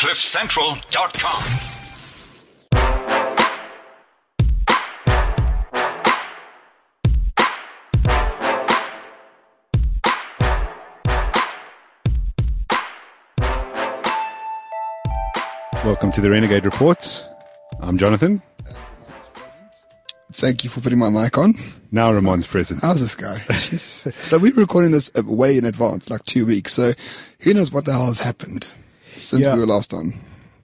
CliffCentral.com. Welcome to the Renegade Reports. I'm Jonathan. Thank you for putting my mic on. Now Roman's present. How's this guy? So we're recording this way in advance, like two weeks. So who knows what the hell has happened since Yeah. we were last on?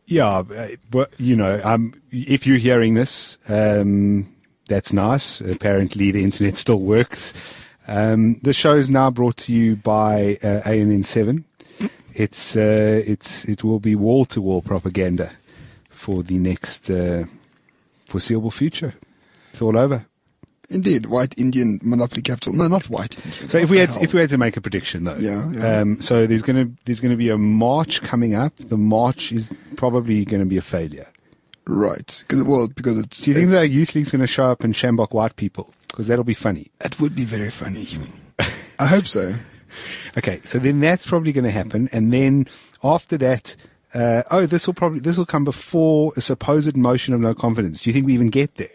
Yeah, uh, but you know, um, if you're hearing this, um, that's nice. Apparently, the internet still works. Um, the show is now brought to you by uh, ANN7. It's uh, it's it will be wall to wall propaganda for the next uh, foreseeable future. It's all over. Indeed, white Indian monopoly capital. No, not white Indian. So if we had hell? if we had to make a prediction though, Yeah, yeah. Um, so there's gonna there's gonna be a march coming up. The march is probably going to be a failure. right, well, because it's. Do you think that youth league's going to show up and sjambok white people? Because that'll be funny. That would be very funny. I hope so. Okay, so then that's probably going to happen, and then after that, uh, oh, this will probably this will come before a supposed motion of no confidence. Do you think we even get there?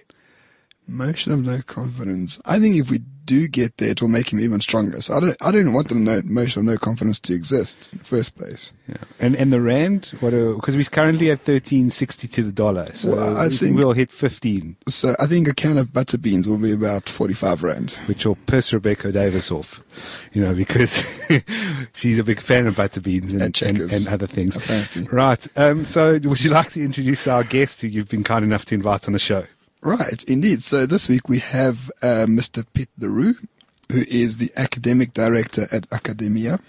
Motion of no confidence. I think if we do get there, it will make him even stronger. So I don't, I don't want the no, motion of no confidence to exist in the first place. Yeah. And and the rand, what? Because we're currently at thirteen sixty to the dollar, so Well, I think- we'll hit fifteen, So I think a can of butter beans will be about 45 rand. which will piss Rebecca Davis off, you know, because she's a big fan of butter beans and, And and, and other things. apparently. Right. Um, so, would you like to introduce our guest who you've been kind enough to invite on the show? Right, indeed. So this week we have uh, Mr. Piet le Roux, who is the academic director at Akademia,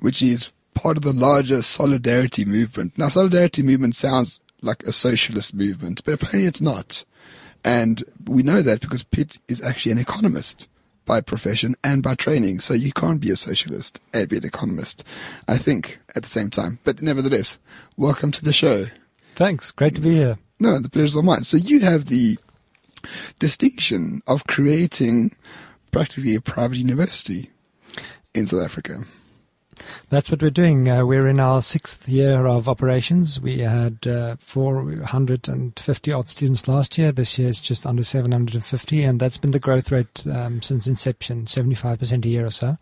which is part of the larger solidarity movement. Now, solidarity movement sounds like a socialist movement, but apparently it's not. And we know that because Piet is actually an economist by profession and by training. So you can't be a socialist and be an economist, I think, at the same time. But nevertheless, welcome to the show. Thanks. Great to be here. No, the pleasure's all mine. So you have the distinction of creating practically a private university in South Africa. That's what we're doing. Uh, we're in our sixth year of operations. We had uh, 450 odd students last year. This year is just under 750, and that's been the growth rate um, since inception, 75% a year or so.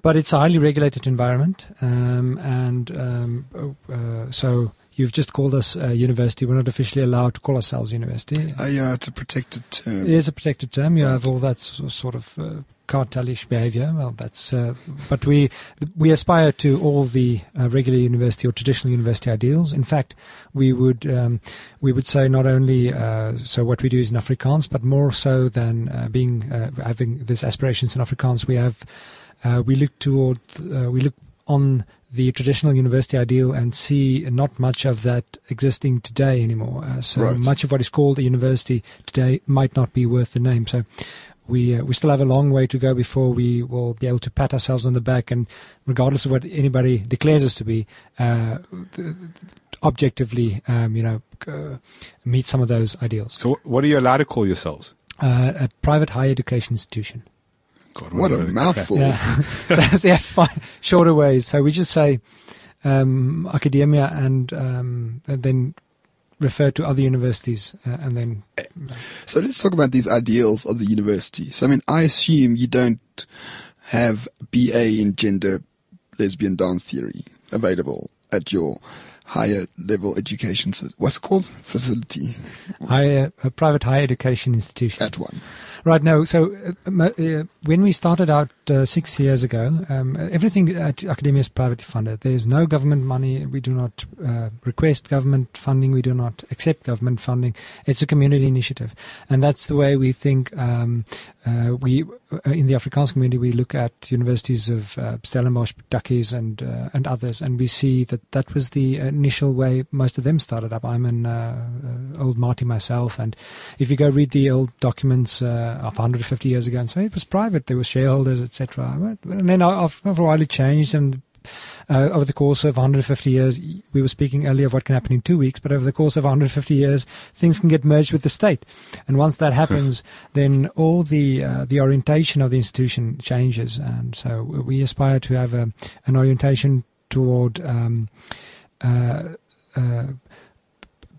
But it's a highly regulated environment, um, and um, uh, so you've just called us a university. We're not officially allowed to call ourselves university. Uh, yeah, it's a protected term. It is a protected term. You have all that sort of uh, cartelish behaviour. Well, that's. Uh, but we we aspire to all the uh, regular university or traditional university ideals. In fact, we would um, we would say not only uh, so what we do is in Afrikaans, but more so than uh, being uh, having these aspirations in Afrikaans. We have uh, we look toward uh, we look on the traditional university ideal and see not much of that existing today anymore. Uh, so Right. much of what is called a university today might not be worth the name. So we uh, we still have a long way to go before we will be able to pat ourselves on the back and regardless of what anybody declares us to be, uh, th- objectively, um, you know, uh, meet some of those ideals. So, what are you allowed to call yourselves? Uh, a private higher education institution. God, What a bit mouthful. Yeah, That's- yeah, fine. shorter ways. So we just say um, Akademia and, um, and then refer to other universities uh, and then So let's talk about these ideals of the university. So I mean, I assume you don't have BA in gender, lesbian dance theory available at your higher level education. So what's it called? Facility higher, a private higher education institution. at one. Right. No. So uh, uh, when we started out uh, six years ago, um, everything at Akademia is privately funded. There's no government money. We do not uh, request government funding. We do not accept government funding. It's a community initiative, and that's the way we think. Um, uh, we uh, in the Afrikaans community we look at universities of Stellenbosch, Tukkies, and and others, and we see that that was the initial way most of them started up. I'm an old Matie myself, and if you go read the old documents uh, of 150 years ago and so it was private, there were shareholders, etc. And then after a while it changed, and uh, over the course of 150 years, we were speaking earlier of what can happen in two weeks, but over the course of 150 years, things can get merged with the state. And once that happens, then all the uh, the orientation of the institution changes. And so we aspire to have a, an orientation toward um, uh, uh,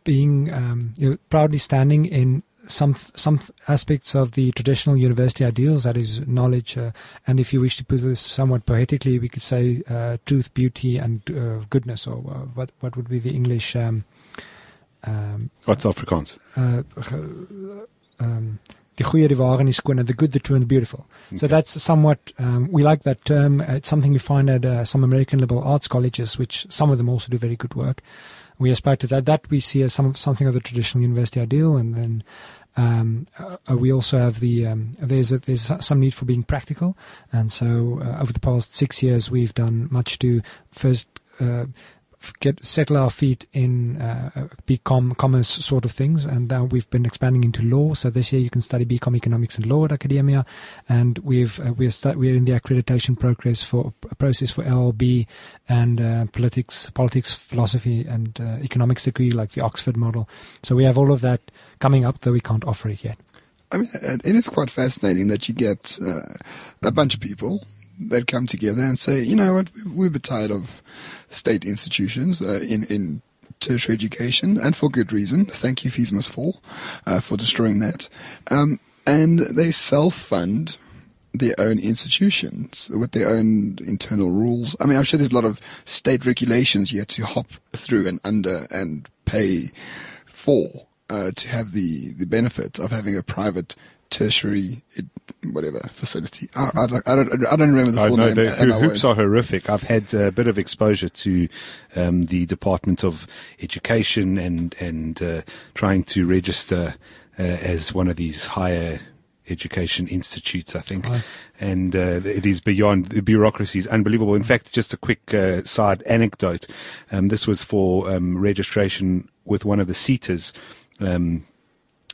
being um, you know, proudly standing in some some aspects of the traditional university ideals, that is knowledge, uh, and if you wish to put this somewhat poetically, we could say uh, truth, beauty, and uh, goodness, or uh, what what would be the English? Um, um, What's Afrikaans? uh, um, the goeie, die ware, en die skone, the good, the true, and the beautiful. So that's somewhat, um, we like that term. It's something we find at uh, some American liberal arts colleges, which some of them also do very good work. We aspire to that. That we see as some, something of the traditional university ideal, and then um, uh, we also have the um, there's a, there's some need for being practical, and so uh, over the past six years we've done much to first uh, get settle our feet in uh, BCom commerce sort of things, and now we've been expanding into law. So this year you can study BCom economics and law at Akademia, and we've uh, we're stu- we're in the accreditation progress for process for LLB and uh, politics, politics, philosophy, and uh, economics degree like the Oxford model. So we have all of that coming up, though we can't offer it yet. I mean, it is quite fascinating that you get uh, a bunch of people that come together and say, you know what, we're a bit tired of state institutions uh, in in tertiary education, and for good reason. Thank you, Fees Must Fall, uh, for destroying that. Um, and they self-fund their own institutions with their own internal rules. I mean, I'm sure there's a lot of state regulations you have to hop through and under and pay for uh, to have the, the benefit of having a private tertiary whatever facility. I, I, don't, I, don't, I don't remember the full oh, no, name. The and hoops won't. are horrific. I've had a bit of exposure to um, the Department of Education and and uh, trying to register uh, as one of these higher education institutes. I think, Right. and uh, it is beyond the bureaucracy is unbelievable. In fact, just a quick uh, side anecdote. Um, this was for um, registration with one of the SETAs. Um,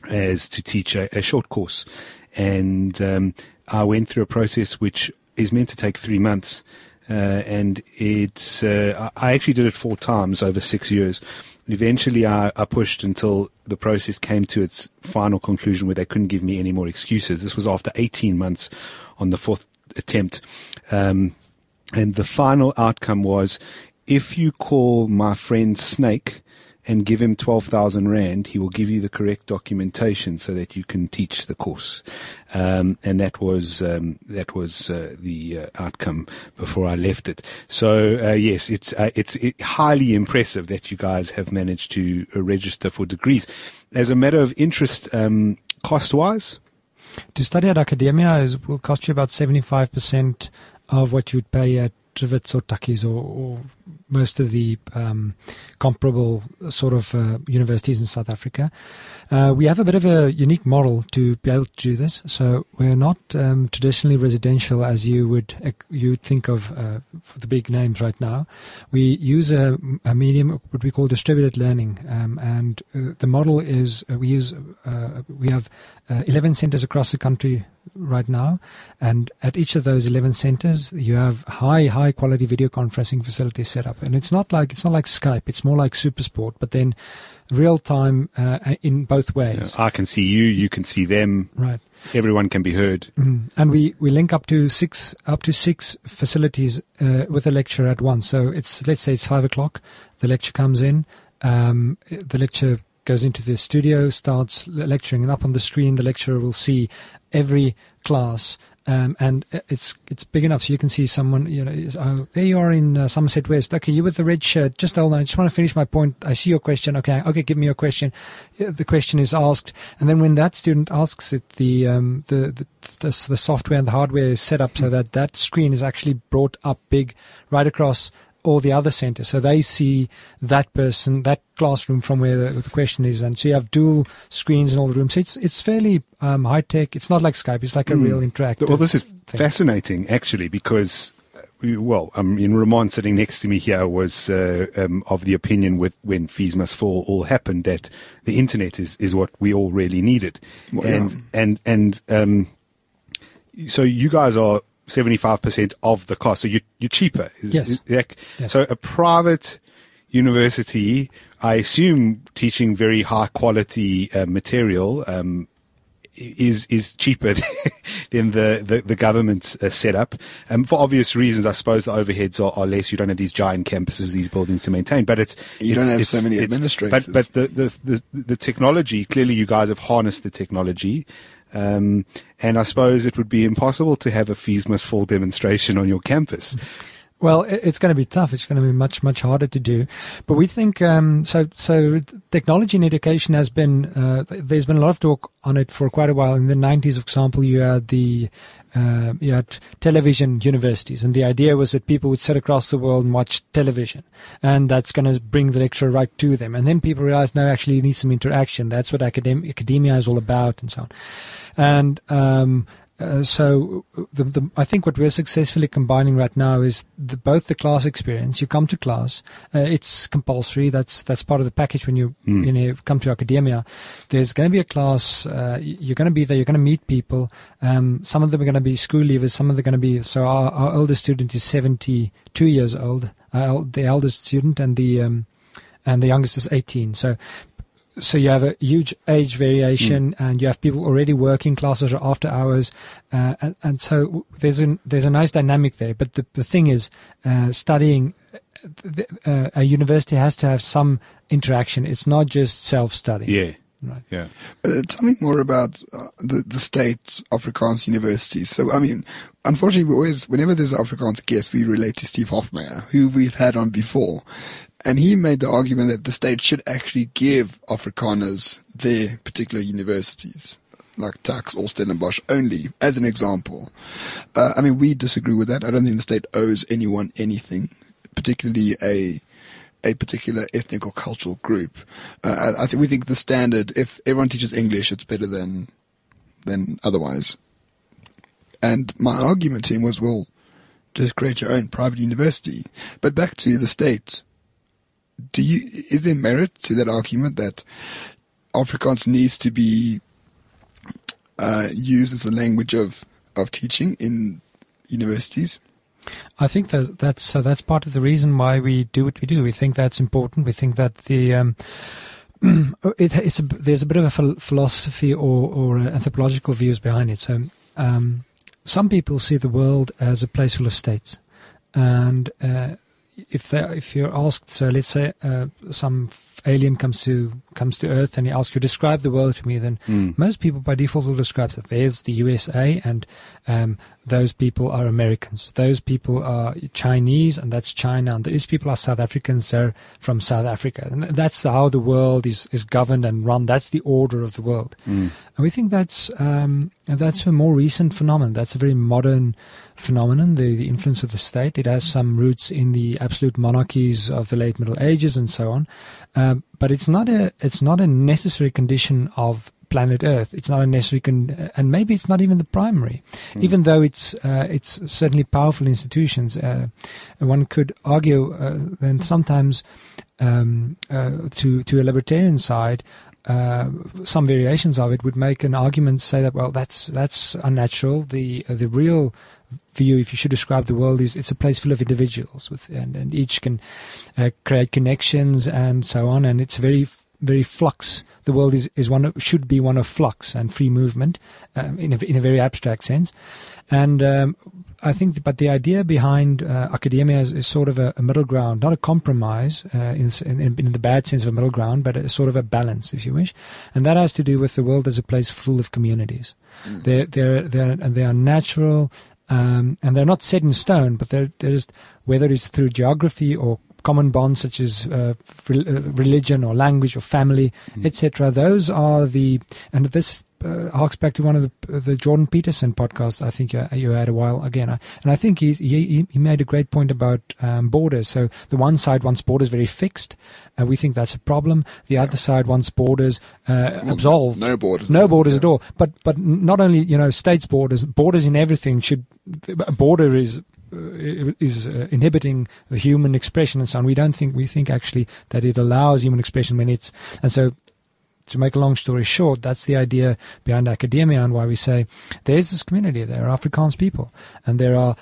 as to teach a, a short course. And um, I went through a process which is meant to take three months. Uh, and it, uh, I I actually did it four times over six years. Eventually, I, I pushed until the process came to its final conclusion where they couldn't give me any more excuses. This was after 18 months on the fourth attempt. Um, and the final outcome was if you call my friend Snake and give him 12,000 Rand, he will give you the correct documentation so that you can teach the course. Um, and that was, um, that was, uh, the uh, outcome before I left it. So, uh, yes, it's, uh, it's it, highly impressive that you guys have managed to uh, register for degrees. As a matter of interest, um, cost wise, To study at Akademia is, will cost you about 75% of what you'd pay at Trivets or Takis or, or most of the um, comparable sort of uh, universities in South Africa. Uh, we have a bit of a unique model to be able to do this. So we're not um, traditionally residential as you would you would think of uh, the big names right now. We use a, a medium what we call distributed learning, um, and uh, the model is uh, we use uh, we have uh, 11 centers across the country right now, and at each of those 11 centers, you have high high quality video conferencing facilities set up, and it's not like it's not like Skype. It's more like SuperSport, but then real time uh, in both ways. I can see you, you can see them, Right. everyone can be heard. Mhm. And we, we link up to six up to six facilities uh, with a lecture at once. So it's let's say it's five o'clock. The lecture comes in. Um, the lecture goes into the studio, starts lecturing, and up on the screen, the lecturer will see every class. Um, and it's it's big enough so you can see someone. You know, is, oh, there you are in uh, Somerset West. Okay, you with the red shirt. Just hold on. I just want to finish my point. I see your question. Okay, okay, give me your question. The question is asked, and then when that student asks it, the um, the, the the the software and the hardware is set up so that that screen is actually brought up big right across all the other center. So they see that person, that classroom from where the, the question is. And so you have dual screens in all the rooms. So it's, it's fairly um, high tech. It's not like Skype. It's like a real interactive. Well, this is thing. fascinating, actually, because, uh, well, I mean, Roman sitting next to me here was uh, um, of the opinion with when Fees Must Fall all happened that the internet is, is what we all really needed. Well, and, yeah. and, and, um, so you guys are 75% of the cost. So you, you're cheaper. Is- Yes. is that- Yes. So a private university, I assume teaching very high quality uh, material, um, is is cheaper than the the, the government uh, setup. Um, for obvious reasons, I suppose the overheads are, are, less. You don't have these giant campuses, these buildings to maintain. But it's you it's, don't have so many administrators. But but the, the the the technology clearly, you guys have harnessed the technology. Um, and I suppose it would be impossible to have a fees must fall demonstration on your campus. Well, it's going to be tough. It's going to be much, much harder to do. But we think um, so. So technology in education has been. Uh, there's been a lot of talk on it for quite a while. In the 90s, for example, you had the uh, you had television universities, and the idea was that people would sit across the world and watch television, and that's going to bring the lecture right to them. And then people realized, no, actually, you need some interaction. That's what academ- academia is all about, and so on. And um, uh, so the, the, I think what we're successfully combining right now is the, both the class experience. You come to class, uh, it's compulsory. That's that's part of the package when you mm. you know come to Akademia. There's going to be a class. Uh, you're going to be there. You're going to meet people. Um, some of them are going to be school leavers. Some of them are going to be. So our, our oldest student is 72 years old. Uh, the eldest student and the um, and the youngest is 18. So so you have a huge age variation, mm. and you have people already working classes or after hours, uh, and, and, so there's a there's a nice dynamic there. But the the thing is, uh, studying. Uh, a university has to have some interaction. It's not just self-study. Yeah. Right. Yeah. Uh, tell me more about uh, the the state Afrikaans universities. So, I mean, unfortunately, we always, whenever there's an Afrikaans guest, we relate to Steve Hofmeyr, who we've had on before. And he made the argument that the state should actually give Afrikaners their particular universities, like Tuks or Stellenbosch only, as an example. Uh, I mean, we disagree with that. I don't think the state owes anyone anything, particularly a a particular ethnic or cultural group. Uh, I, I think we think the standard, if everyone teaches English, it's better than than otherwise. And my argument to him was, well, just create your own private university. But back to the state do you is there merit to that argument that Afrikaans needs to be uh, used as a language of of teaching in universities? I think that's that's so that's part of the reason why we do what we do. We think that's important. We think that the um, it, it's a, there's a bit of a philosophy or, or anthropological views behind it. So um, some people see the world as a place full of states, and uh, if they, if you're asked, so let's say uh, some alien comes to comes to Earth and he asks you describe the world to me, then mm. most people by default will describe that there's the USA and um, those people are Americans. Those people are Chinese and that's China. And these people are South Africans. They're from South Africa. And that's how the world is, is governed and run. That's the order of the world. Mm. And we think that's um, that's a more recent phenomenon. That's a very modern phenomenon. The, the influence of the state. It has some roots in the absolute monarchies of the late Middle Ages and so on. Um, but it's not a it's not a necessary condition of planet Earth. It's not a necessary, con- and maybe it's not even the primary, mm. even though it's uh, it's certainly powerful institutions. Uh, one could argue uh, then sometimes um, uh, to to a libertarian side. Uh, some variations of it would make an argument say that well that's that's unnatural. The uh, the real view, if you should describe the world, is it's a place full of individuals with, and, and each can uh, create connections and so on. And it's very, very flux. The world is, is one of, should be one of flux and free movement um, in, a, in a very abstract sense. And um, I think, but the idea behind uh, Akademia is, is, sort of a, a, middle ground, not a compromise uh, in, in, in, the bad sense of a middle ground, but a sort of a balance, if you wish. And that has to do with the world as a place full of communities. Mm. They're, they're, they're, they are natural um, and they're not set in stone, but they're, they're just whether it's through geography or common bonds such as uh, uh, religion or language or family, mm. etc. Those are the and this uh, harks back to one of the the Jordan Peterson podcasts. I think you, you had a while again, and I think he he, made a great point about um, borders. So the one side wants borders very fixed, and we think that's a problem. The other side wants borders uh, well, absolved, no borders, no borders yeah. at all. But but not only you know states borders, borders in everything should. A border is uh, is uh, inhibiting human expression and so on. We don't think we think actually that it allows human expression when it's and so to make a long story short, that's the idea behind Akademia and why we say there's this community, there are Afrikaans people, and there are,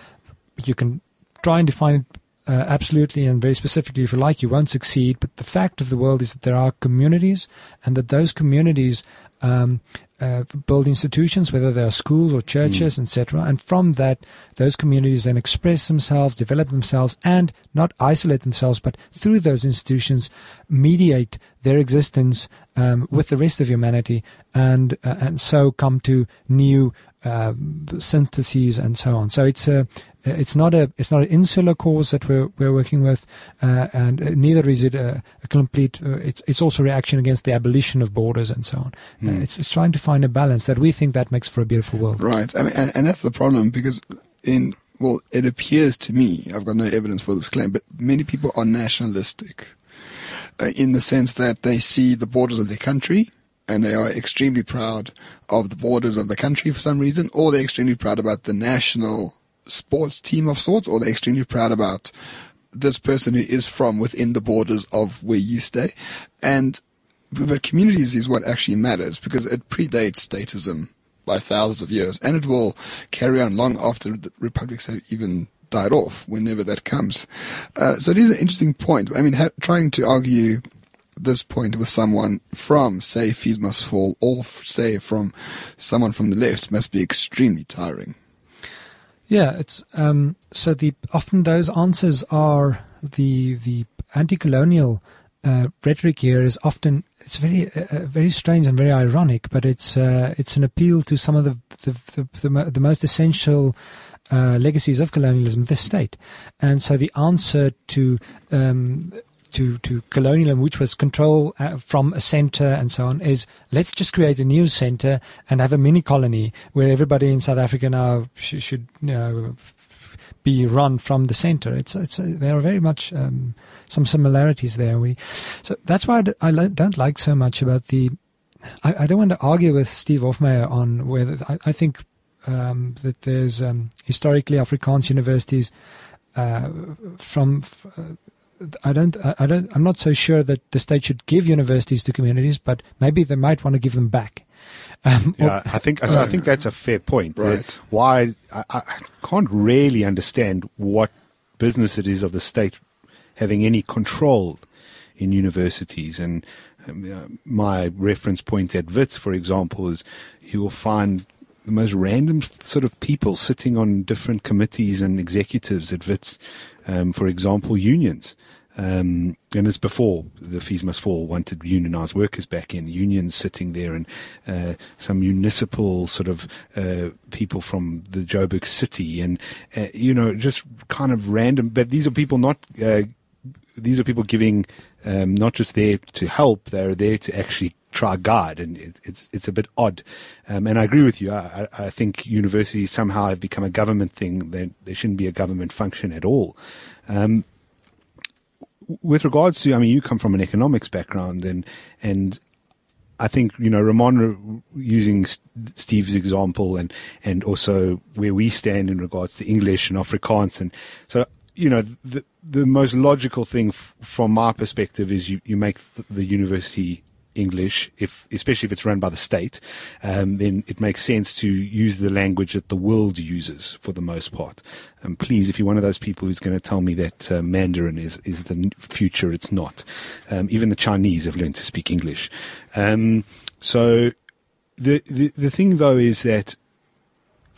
you can try and define it uh, absolutely and very specifically if you like, you won't succeed. But the fact of the world is that there are communities and that those communities um, uh, build institutions, whether they are schools or churches, etc. And from that, those communities then express themselves, develop themselves, and not isolate themselves, but through those institutions, mediate their existence um, with the rest of humanity, and uh, and so come to new uh, syntheses and so on. So it's a it's not a it's not an insular cause that we're we're working with, uh, and neither is it a, a complete. Uh, it's it's also reaction against the abolition of borders and so on. Mm. it's it's trying to find a balance that we think that makes for a beautiful world. Right. I mean, and, and that's the problem because in well, it appears to me I've got no evidence for this claim, but many people are nationalistic uh, in the sense that they see the borders of their country and they are extremely proud of the borders of the country for some reason, or they're extremely proud about the national sports team of sorts, or they're extremely proud about this person who is from within the borders of where you stay. And, but communities is what actually matters because it predates statism by thousands of years and it will carry on long after the republics have even died off whenever that comes. Uh, so it is an interesting point. I mean, ha- trying to argue this point with someone from, say, Fees Must Fall or say from someone from the left must be extremely tiring. Yeah, it's um, so the often those answers are the the anti-colonial uh, rhetoric here is often it's very uh, uh, very strange and very ironic, but it's uh, it's an appeal to some of the the the, the, the most essential. Uh, legacies of colonialism, the state, and so the answer to um, to to colonialism, which was control uh, from a center and so on, is let's just create a new center and have a mini colony where everybody in South Africa now sh- should you know, be run from the center. It's it's there are very much um, some similarities there. We so that's why I d- I lo- don't like so much about the. I, I don't want to argue with Steve Hofmeyr on whether I, I think um, that there's um, historically Afrikaans universities uh, from. Uh, I don't, I don't, I'm not so sure that the state should give universities to communities, but maybe they might want to give them back. Um, Yeah, I think so I think that's a fair point. Right. Why I, I can't really understand what business it is of the state having any control in universities. And um, my reference point at Wits, for example, is you will find the most random sort of people sitting on different committees and executives at Wits. Um, for example, unions. Um, and this before the fees must fall wanted unionized workers back in unions sitting there and uh, some municipal sort of uh, people from the Joburg city and uh, you know just kind of random but these are people not uh, these are people giving um, not just there to help they're there to actually try guide and it, it's it's a bit odd. Um, and I agree with you. I, I I think universities somehow have become a government thing they, they shouldn't be a government function at all. Um, with regards to, I mean, you come from an economics background, and and I think you know Roman uh, using Steve's example, and and also where we stand in regards to English and Afrikaans, and so you know the the most logical thing f- from my perspective is you you make th- the university English, if especially if it's run by the state, um, then it makes sense to use the language that the world uses for the most part. And please, if you're one of those people who's going to tell me that uh, Mandarin is is the future, it's not. Um, even the Chinese have learned to speak English. Um, so the, the the thing though is that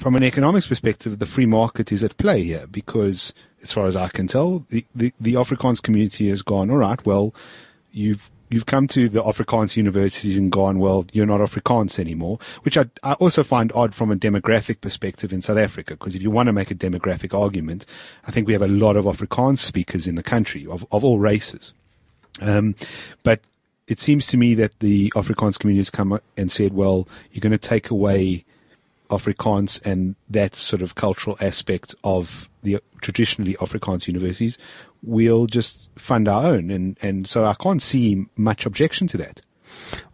from an economics perspective, the free market is at play here because, as far as I can tell, the, the, the Afrikaans community has gone, all right, well, you've you've come to the Afrikaans universities and gone, well, you're not Afrikaans anymore, which I, I also find odd from a demographic perspective in South Africa, because if you want to make a demographic argument, I think we have a lot of Afrikaans speakers in the country of, of all races. Um, but it seems to me that the Afrikaans community has come and said, well, you're going to take away Afrikaans and that sort of cultural aspect of the traditionally Afrikaans universities, we'll just fund our own. And, and so I can't see much objection to that,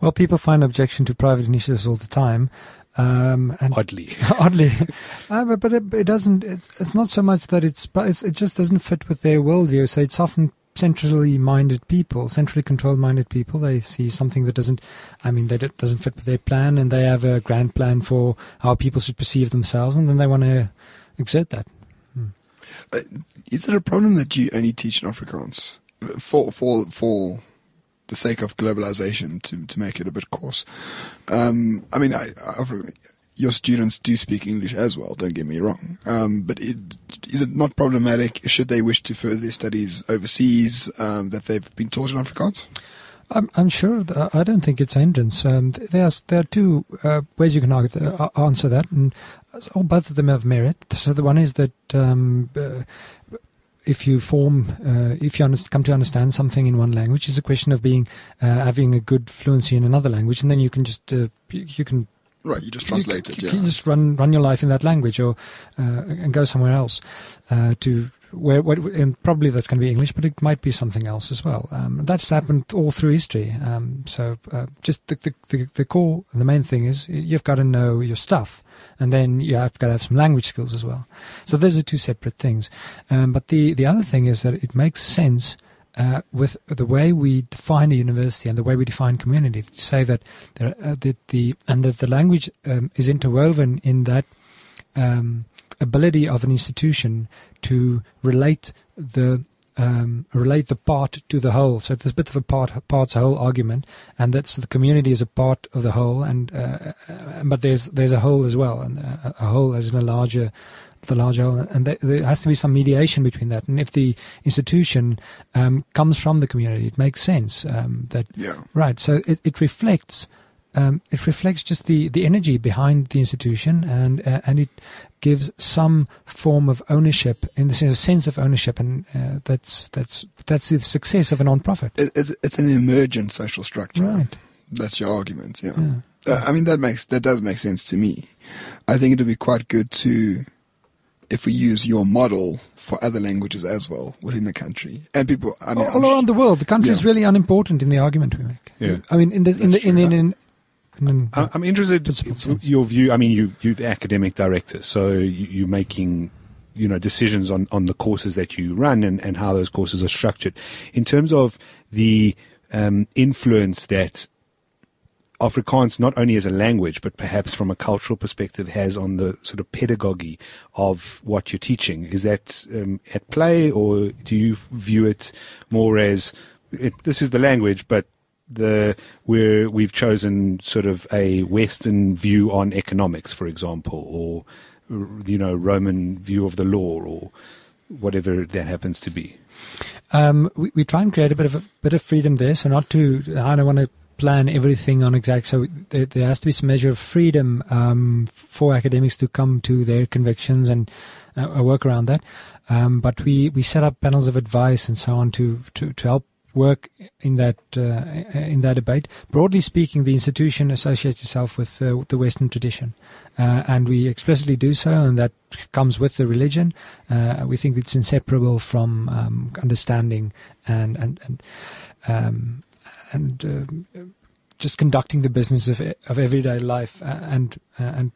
well, people find objection to private initiatives all the time. Um, and oddly. oddly, uh, but, but it, it doesn't. It's, it's not so much that it's, but it's, it just doesn't fit with their worldview. So it's often centrally minded people, centrally controlled minded people. They see something that doesn't, I mean, that it doesn't fit with their plan, and they have a grand plan for how people should perceive themselves, and then they want to exert that. Uh, is it a problem that you only teach in Afrikaans for for for the sake of globalization to to make it a bit coarse. Um, I mean, I, I've, your students do speak English as well. Don't get me wrong. Um, but it, is it not problematic should they wish to further their studies overseas um, that they've been taught in Afrikaans? I'm, I'm sure. th- I don't think it's a hindrance. Um, there's there are two uh, ways you can argue, uh, answer that, and so both of them have merit. So the one is that um, uh, if you form, uh, if you come to understand something in one language, it's a question of being uh, having a good fluency in another language, and then you can just uh, you, you can Right, you just translate c- it. you Yeah. can just run run your life in that language, or uh, and go somewhere else uh, to where, where and probably that's going to be English, but it might be something else as well. Um, that's happened all through history. Um, so uh, just the, the, the the core the main thing is you've got to know your stuff, and then you have got to have some language skills as well. So those are two separate things. Um, but the the other thing is that it makes sense uh, with the way we define a university and the way we define community to say that there, uh, that the and that the language um, is interwoven in that um, ability of an institution to relate the um, relate the part to the whole. So there's a bit of a part parts whole argument, and that's the community is a part of the whole, and uh, uh, but there's there's a whole as well, and a, a whole as in a larger the larger whole, and there, there has to be some mediation between that. And if the institution um, comes from the community, it makes sense um, that Yeah. Right. So it, it reflects um, it reflects just the, the energy behind the institution, and uh, and it gives some form of ownership in the sense, sense of ownership, and uh, that's that's that's the success of a non-profit. It's, it's an emergent social structure. Right. That's your argument, yeah. Yeah. Uh, I mean, that makes that does make sense to me. I think it would be quite good to, if we use your model for other languages as well within the country, and people. I mean, all I'm around the world, the country is really unimportant in the argument we make. Yeah. I mean, in the in the in, in, in, I- I'm interested in your view. I mean, you you're the academic director, so you, you're making you know decisions on on the courses that you run and and how those courses are structured. In terms of the um, influence that Afrikaans, not only as a language, but perhaps from a cultural perspective, has on the sort of pedagogy of what you're teaching. Is that um, at play, or do you view it more as it, this is the language, but the where we've chosen sort of a Western view on economics, for example, or you know Roman view of the law, or whatever that happens to be. Um, we, we try and create a bit of a bit of freedom there, so not to. I don't want to plan everything on exact. So there, there has to be some measure of freedom um, for academics to come to their convictions and uh, work around that. Um, but we, we set up panels of advice and so on to to, to help work in that uh, in that debate. Broadly speaking, the institution associates itself with uh, the Western tradition, uh, and we explicitly do so, and that comes with the religion. We think it's inseparable from um, understanding and and and um, and just conducting the business of of everyday life and and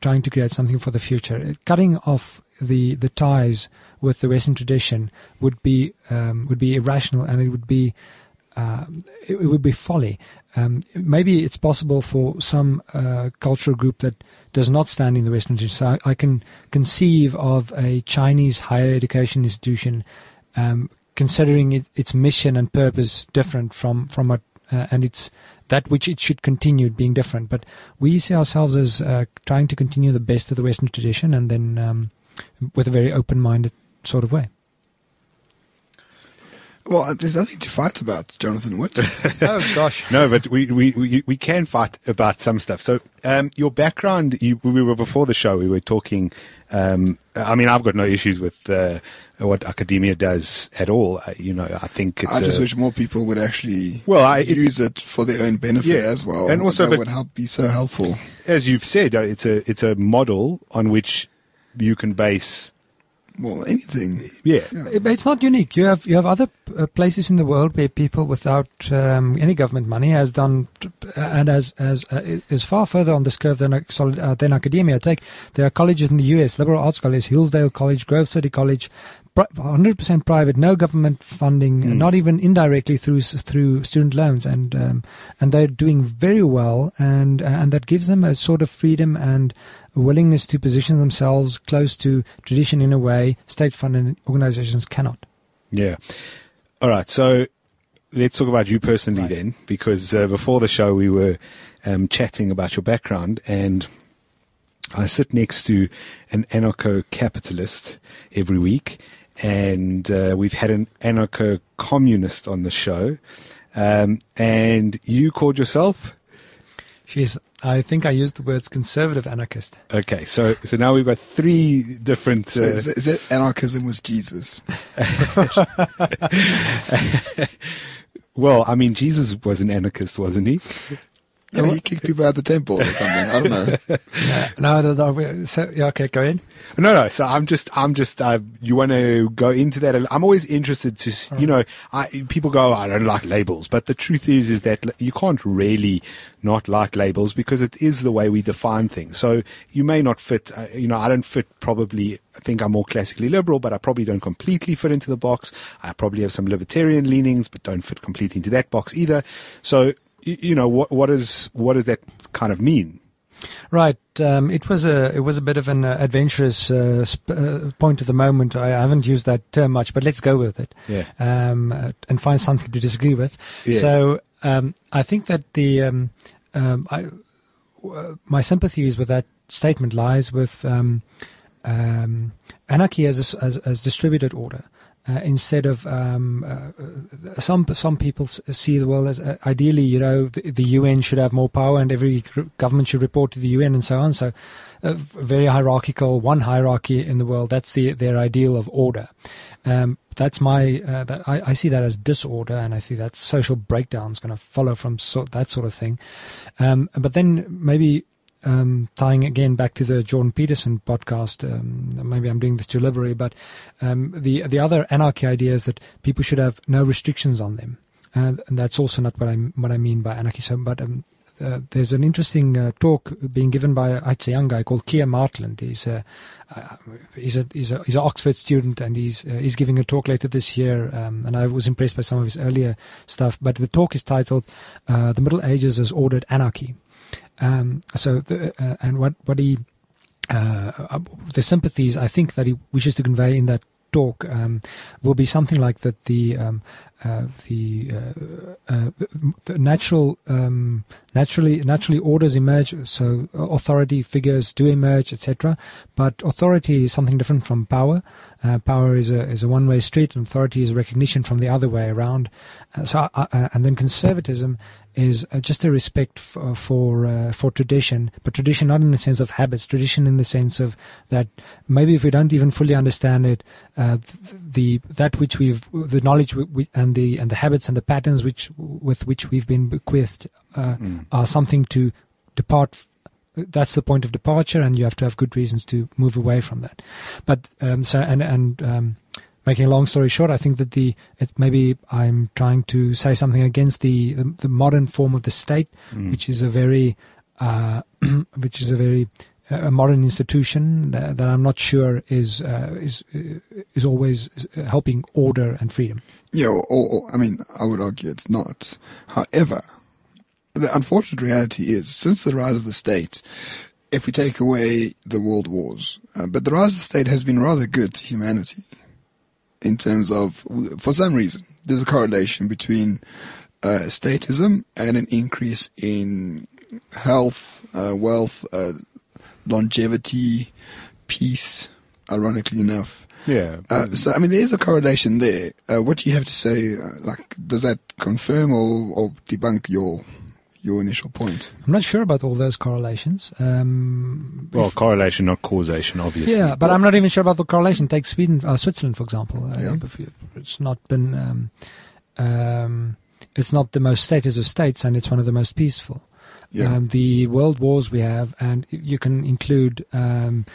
trying to create something for the future. Cutting off the the ties with the Western tradition would be um, would be irrational, and it would be uh, it, it would be folly. Um, maybe it's possible for some uh, cultural group that does not stand in the Western tradition. So I, I can conceive of a Chinese higher education institution um, considering it, its mission and purpose different from from what uh, and it's that which it should continue being different. But we see ourselves as uh, trying to continue the best of the Western tradition, and then um, with a very open-minded sort of way. Well, there's nothing to fight about, Jonathan Witt. oh gosh. No, but we, we, we, we can fight about some stuff. So, um, your background, you, we were before the show, we were talking, um, I mean, I've got no issues with, uh, what Akademia does at all. I, you know, I think it's, I just a- wish more people would actually Well, I- it- use it for their own benefit Yeah, as well. and also, that but- would help be so helpful. as you've said, uh, it's a, it's a model on which you can base, Well, anything. yeah. It- It's not unique. You have you have other uh, places in the world where people without um, any government money has done uh, and as as uh, is far further on this curve than solid, uh, than Akademia. Take there are colleges in the U.S. liberal arts colleges, Hillsdale College, Grove City College, hundred percent private, no government funding, Mm. not even indirectly through through student loans, and um, and they're doing very well, and uh, and that gives them a sort of freedom and a willingness to position themselves close to tradition in a way state-funded organizations cannot. Yeah. All right. So let's talk about you personally Right. then, because uh, before the show we were um, chatting about your background, and I sit next to an anarcho-capitalist every week, and uh, we've had an anarcho-communist on the show, um, and you called yourself. Jeez, I think I used the words conservative anarchist. Okay, so so now we've got three different. So Uh, is, it- is it anarchism was Jesus? well, I mean, Jesus was an anarchist, wasn't he? You know, he kicked people out the temple or something. I don't know. No, no, no, no, so, yeah, okay, go in. No, no. So I'm just, I'm just. Uh, you want to go into that? I'm always interested to, s you know, I, people go, I don't like labels, but the truth is, is that you can't really not like labels because it is the way we define things. So you may not fit. Uh, you know, I don't fit. Probably, I think I'm more classically liberal, but I probably don't completely fit into the box. I probably have some libertarian leanings, but don't fit completely into that box either. So. You know what? What is what does that kind of mean? Right. Um, it was a it was a bit of an uh, adventurous uh, sp- uh, point at the moment. I haven't used that term much, but let's go with it Yeah. um, uh, and find something to disagree with. Yeah. So um, I think that the um, um, I, w- my sympathies with that statement lies with um, um, anarchy as, a as as distributed order. Uh, instead of um, uh, some some people see the world as uh, ideally, you know, the, the UN should have more power and every government should report to the UN and so on. So, very hierarchical, one hierarchy in the world. That's the their ideal of order. Um, that's my uh, that I, I see that as disorder, and I think that social breakdown is going to follow from sort that sort of thing. Um, but then maybe um, tying again back to the Jordan Peterson podcast. Um, maybe I'm doing this too liberally, but um, the the other anarchy idea is that people should have no restrictions on them, and, and that's also not what I what I mean by anarchy. So, but um, uh, there's an interesting uh, talk being given by it's a young guy called Keir Martland. He's a uh, he's a he's a he's an Oxford student, and he's uh, he's giving a talk later this year. Um, and I was impressed by some of his earlier stuff. But the talk is titled uh, "The Middle Ages as Ordered Anarchy." Um, so, the, uh, and what what he uh, uh, the sympathies I think that he wishes to convey in that talk um, will be something like that the um, uh, the, uh, uh, the natural um, naturally naturally orders emerge so authority figures do emerge etc but authority is something different from power. Uh, power is a is a one way street and authority is recognition from the other way around. Uh, so and then conservatism is uh, just a respect for for, uh, for tradition, but tradition not in the sense of habits, tradition in the sense of that maybe if we don't even fully understand it, uh, the that which we've the knowledge we, we, and the and the habits and the patterns which with which we've been bequeathed uh, Mm. are something to depart. That's the point of departure, and you have to have good reasons to move away from that. But um, so and and um, making a long story short, I think that the it, maybe I'm trying to say something against the the, the modern form of the state, Mm. which is a very uh, which is a very uh, a modern institution that, that I'm not sure is uh, is uh, is always helping order and freedom. Yeah, or, or I mean, I would argue it's not. However, the unfortunate reality is, since the rise of the state, if we take away the world wars, uh, but the rise of the state has been rather good to humanity in terms of, for some reason, there's a correlation between uh, statism and an increase in health, uh, wealth, uh, longevity, peace, ironically enough. Yeah. Uh, so, I mean, there is a correlation there. Uh, what do you have to say? Uh, like, does that confirm or, or debunk your your initial point? I'm not sure about all those correlations. Um, well, if- correlation, not causation, obviously. yeah, but I'm not even sure about the correlation. Take Sweden, uh, Switzerland, for example. Uh, Yeah. It's not been, um, um, it's not the most status of states, and it's one of the most peaceful. Yeah. Um, the world wars we have, and you can include um,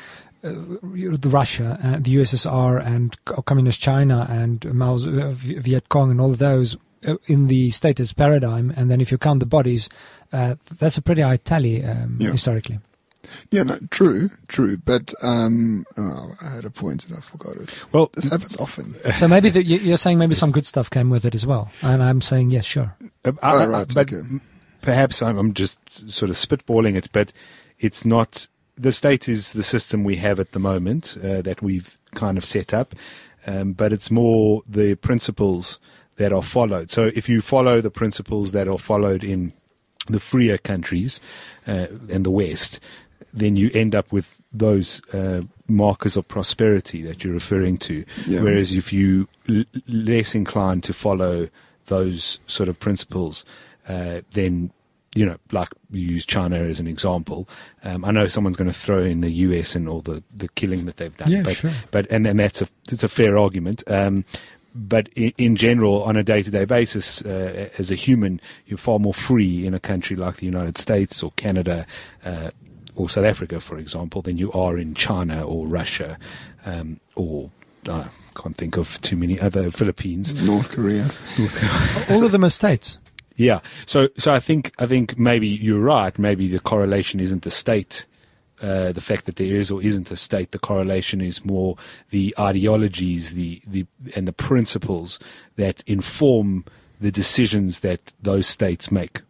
uh, the Russia, uh, the USSR, and communist China, and Mao's uh, V- Viet Cong, and all of those uh, in the status paradigm. And then if you count the bodies, uh, that's a pretty high tally um, Yeah. historically. yeah, no, true, true. But um, oh, I had a point and I forgot it. Well, This happens often. So maybe the, you- you're saying maybe some good stuff came with it as well, and I'm saying yes, sure. Uh, I- Oh, right, but okay. perhaps I'm, I'm just sort of spitballing it, but it's not. The state is the system we have at the moment uh, that we've kind of set up, um, but it's more the principles that are followed. So if you follow the principles that are followed in the freer countries uh, and the West, then you end up with those uh, markers of prosperity that you're referring to. Yeah. Whereas if you l- less inclined to follow those sort of principles, uh, then you know, like you use China as an example. Um, I know someone's going to throw in the US and all the, the killing that they've done, Yeah, but sure. but and, and that's a it's a fair argument. Um, but in, in general, on a day-to-day basis, uh, as a human, you're far more free in a country like the United States or Canada uh, or South Africa, for example, than you are in China or Russia um, or I can't think of too many other Philippines. North Korea. All of them are states. Yeah. So so I think I think maybe you're right. Maybe the correlation isn't the state, uh, the fact that there is or isn't a state. The correlation is more the ideologies, the the and the principles that inform the decisions that those states make.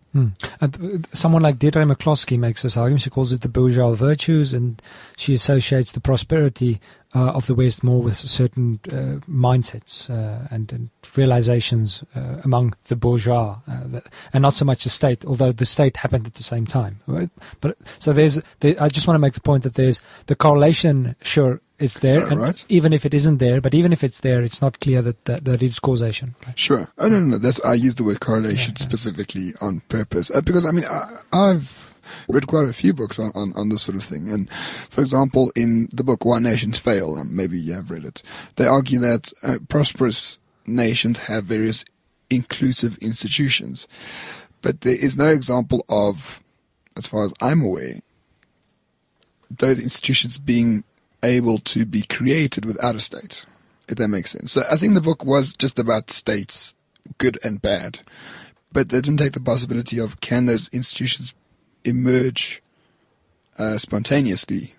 Uh, someone like Deirdre McCloskey makes this argument. She calls it the bourgeois virtues, and she associates the prosperity uh, of the West more with certain uh, mindsets uh, and, and realizations uh, among the bourgeois, uh, and not so much the state. Although the state happened at the same time. Right? But so there's. There, I just want to make the point that there's the correlation. Sure, it's there, and right. even if it isn't there, but even if it's there, it's not clear that that, that it's causation. Right? Sure. Oh no, no, no. That's I use the word correlation Yeah, yeah. specifically on purpose uh, because I mean I, I've read quite a few books on, on on this sort of thing, and for example, in the book "Why Nations Fail," um, maybe you have read it. They argue that uh, prosperous nations have various inclusive institutions, but there is no example of, as far as I'm aware, those institutions being able to be created without a state, if that makes sense. So I think the book was just about states, good and bad, but they didn't take the possibility of can those institutions emerge uh, spontaneously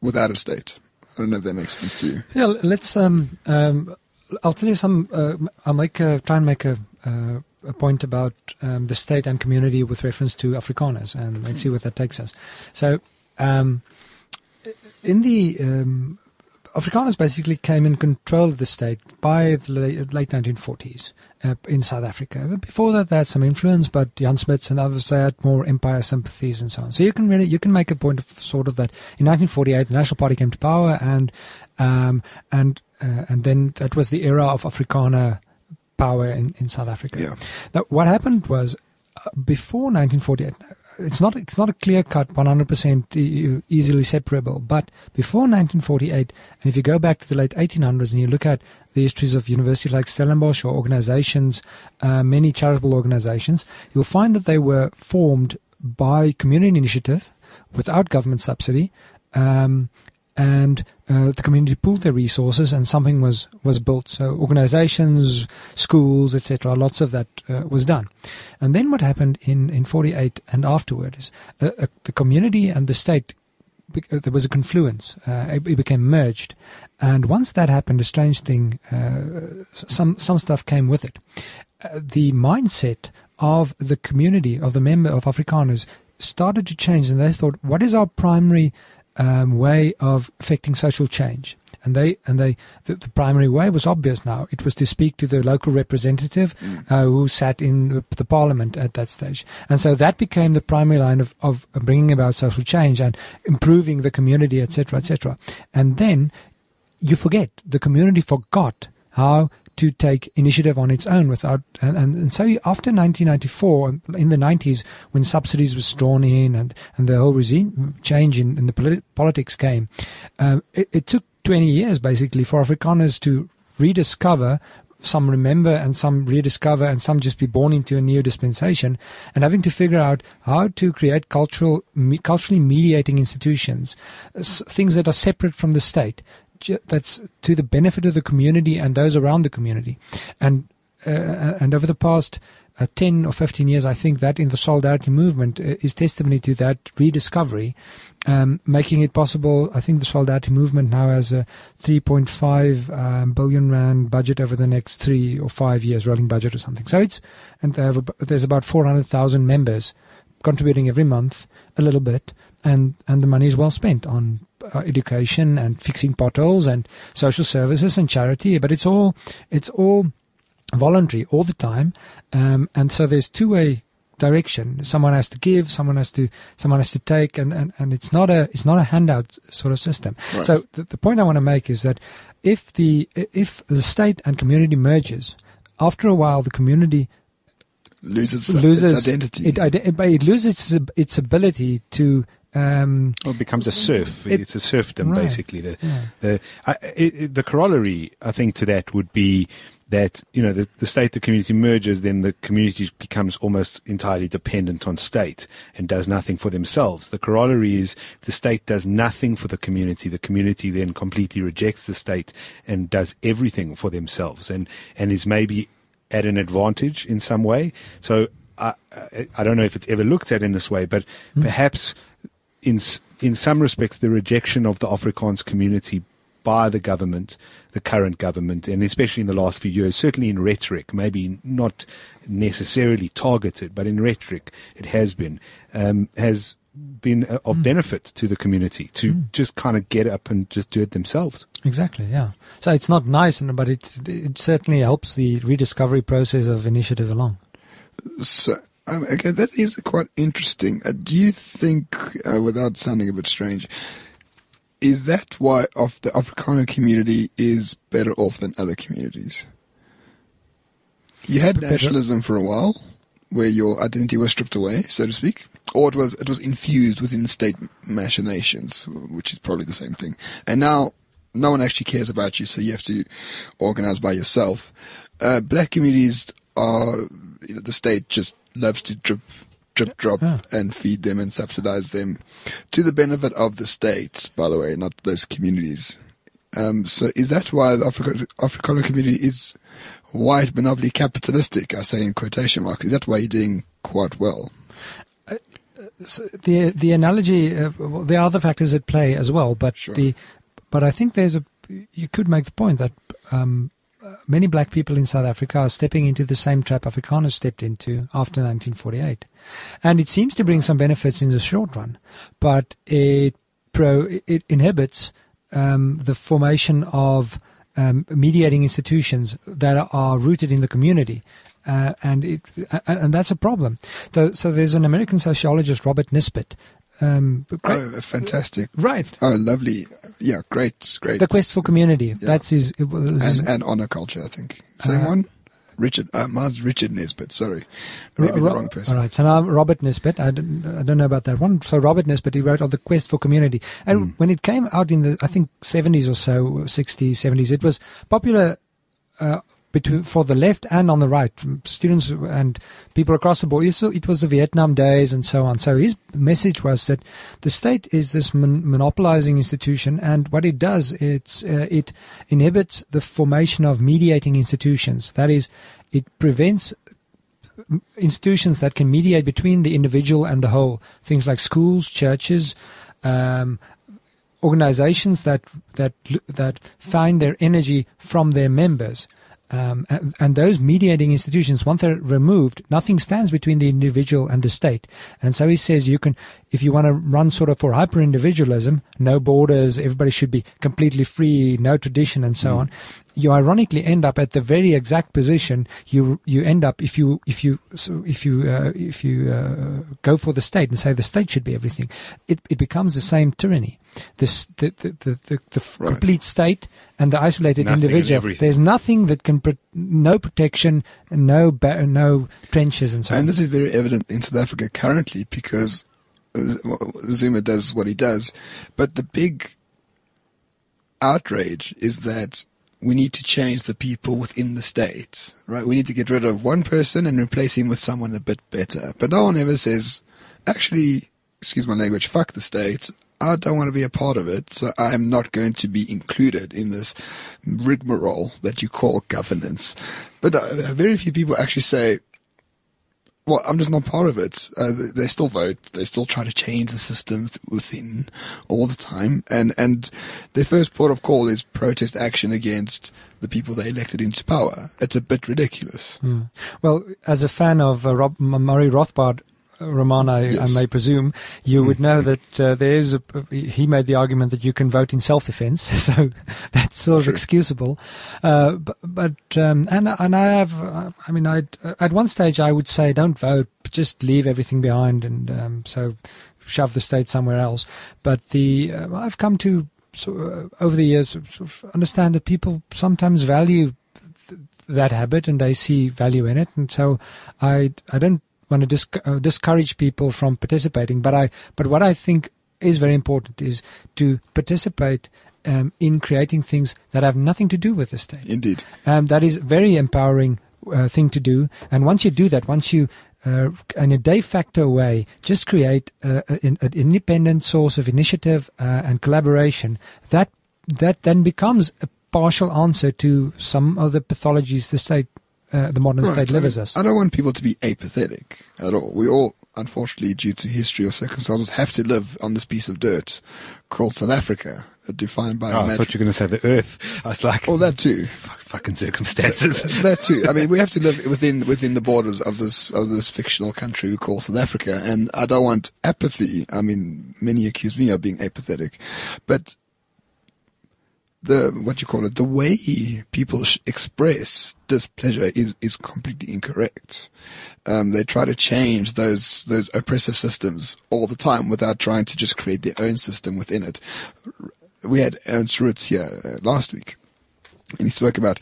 without a state. I don't know if that makes sense to you. Yeah, let's. Um, um, I'll tell you some. Uh, I'll make a, try and make a, uh, a point about um, the state and community with reference to Afrikaners, and let's see what that takes us. So, um, in the um, Afrikaners basically came in control of the state by the late, late 1940s uh, in South Africa. But before that, they had some influence, but Jan Smuts and others they had more empire sympathies and so on. So you can really you can make a point of sort of that. In 1948, the National Party came to power, and um, and uh, and then that was the era of Afrikaner power in, in South Africa. Yeah. Now, what happened was uh, before 1948. It's not it's not a clear cut 100% e- easily separable, but before 1948, and if you go back to the late 1800s and you look at the histories of universities like Stellenbosch or organizations, uh, many charitable organizations, you'll find that they were formed by community initiative without government subsidy. Um, and uh, the community pooled their resources and something was, was built. So organizations, schools, etc., lots of that uh, was done. And then what happened in, in 48 and afterward is uh, uh, the community and the state, uh, there was a confluence. Uh, it, it became merged. And once that happened, a strange thing, some, some stuff came with it. The mindset of the community, of the member of Afrikaners, started to change and they thought, what is our primary um, way of affecting social change. And they and they the, the primary way was obvious now. It was to speak to the local representative uh, who sat in the, the parliament at that stage, and so that became the primary line of, of bringing about social change and improving the community, etc., etc. And then you forget the community forgot how to take initiative on its own without and, and, and so after 1994 in the 90s when subsidies were drawn in and, and the whole regime change in, in the politi- politics came um, it, it took 20 years basically for Afrikaners to rediscover some remember and some rediscover and some just be born into a new dispensation and having to figure out how to create cultural me, culturally mediating institutions s- things that are separate from the state that's to the benefit of the community and those around the community. And uh, and over the past uh, 10 or 15 years, I think that in the solidarity movement uh, is testimony to that rediscovery, um, making it possible. I think the solidarity movement now has a 3.5 um, billion rand budget over the next three or five years, rolling budget or something. So it's and ab- there's about 400,000 members contributing every month a little bit, and and the money is well spent on uh, education and fixing potholes and social services and charity. But it's all it's all voluntary all the time, um, and so there's two way direction. Someone has to give, someone has to someone has to take, and, and, and it's not a it's not a handout sort of system. Right. So the, the point I want to make is that if the if the state and community merges, after a while the community Loses, loses its identity. It, it loses its, its ability to um, Well, it becomes a serf. It- it's a serfdom, Right. basically. The, Yeah. the, I, it, the corollary, I think, to that would be that, you know, the, the state, the community merges, then the community becomes almost entirely dependent on state and does nothing for themselves. The corollary is the state does nothing for the community, the community then completely rejects the state and does everything for themselves and, and is maybe at an advantage in some way. So I, I, I don't know if it's ever looked at in this way, but perhaps in in some respects, the rejection of the Afrikaans community by the government, the current government, and especially in the last few years, certainly in rhetoric, maybe not necessarily targeted, but in rhetoric, it has been, um, has been uh, of benefit to the community to just kind of get up and just do it themselves. Exactly, yeah. So it's not nice, but it it certainly helps the rediscovery process of initiative along. So, um, again, that is quite interesting. Uh, do you think, uh, without sounding a bit strange, is that why of the Afrikaner community is better off than other communities? You had Better- nationalism for a while, where your identity was stripped away, so to speak, or it was it was infused within state machinations, which is probably the same thing. And now, no one actually cares about you, so you have to organize by yourself. Uh, black communities are, you know, the state just loves to drip, drip, drop, and feed them and subsidize them to the benefit of the states. By the way, not those communities. Um, so is that why the Africa, Afrikaner community is white monopoly capitalistic? I say in quotation marks. Is that why you're doing quite well? So the the analogy, uh, well, there are other factors at play as well, but Sure. the but I think there's a you could make the point that um, uh, many black people in South Africa are stepping into the same trap Afrikaners stepped into after 1948, and it seems to bring some benefits in the short run, but it pro it inhibits um, the formation of um, mediating institutions that are rooted in the community. Uh, and it, and, that's a problem. So, so there's an American sociologist, Robert Nisbet. Um, great- Oh, fantastic. right. Oh, lovely. Yeah, great, great. The quest for community. That's his. It was his and, and honor culture, I think. Same Uh, one? Richard, uh, mine's Richard Nisbett, sorry. Maybe the wrong person. All right. So now Robert Nisbet. I don't, I don't know about that one. So Robert Nisbet, he wrote of the quest for community. And when it came out in the, I think, 70s or so, 60s, 70s, it was popular, uh, between, for the left and on the right, students and people across the board. So it was the Vietnam days and so on. So his message was that the state is this mon- monopolizing institution, and what it does, it's uh, it inhibits the formation of mediating institutions. That is, it prevents institutions that can mediate between the individual and the whole. Things like schools, churches, um, organizations that that that find their energy from their members. Um, and, and those mediating institutions, once they're removed, nothing stands between the individual and the state. And so he says you can, if you want to run sort of for hyper individualism, no borders, everybody should be completely free, no tradition, and so on. You ironically end up at the very exact position you you end up if you if you so if you uh, if you uh, go for the state and say the state should be everything, it it becomes the same tyranny. This the the the, the, Right. complete state and the isolated Nothing individual. There's nothing that can pro- no protection, no ba- no trenches and so on. And this is very evident in South Africa currently because uh, Zuma does what he does. But the big outrage is that we need to change the people within the state, right? We need to get rid of one person and replace him with someone a bit better. But no one ever says, actually, excuse my language, fuck the state. I don't want to be a part of it, so I'm not going to be included in this rigmarole that you call governance. But uh, very few people actually say, well, I'm just not part of it. Uh, they still vote. They still try to change the systems within all the time. And, and their first port of call is protest action against the people they elected into power. It's a bit ridiculous. Mm. Well, as a fan of uh, Rob, Murray Rothbard, Roman, I, Yes. I may presume, you would know that uh, there is a, he made the argument that you can vote in self-defense, so that's sort of excusable. Uh, but, but um, and and I have, uh, I mean, I at one stage I would say don't vote, just leave everything behind, and um, so shove the state somewhere else. But the uh, I've come to so, uh, over the years sort of understand that people sometimes value that habit and they see value in it, and so I I don't want to disc- uh, discourage people from participating, but I but what I think is very important is to participate um, in creating things that have nothing to do with the state. Indeed. Um, that is a very empowering uh, thing to do. And once you do that, once you, uh, in a de facto way, just create uh, an, an independent source of initiative uh, and collaboration, that that then becomes a partial answer to some of the pathologies the state, uh, the modern Right. state I delivers mean, us. I don't want people to be apathetic at all. We all, unfortunately, due to history or circumstances, have to live on this piece of dirt called South Africa, uh, defined by Oh, I mat- thought you were going to say the Earth. I was like, Oh, that too. fucking circumstances. that too. I mean, we have to live within within the borders of this of this fictional country we call South Africa, and I don't want apathy. I mean, many accuse me of being apathetic, but the what you call it, the way people sh- express displeasure is is completely incorrect. Um, they try to change those those oppressive systems all the time without trying to just create their own system within it. We had Ernst Roets here uh, last week, and he spoke about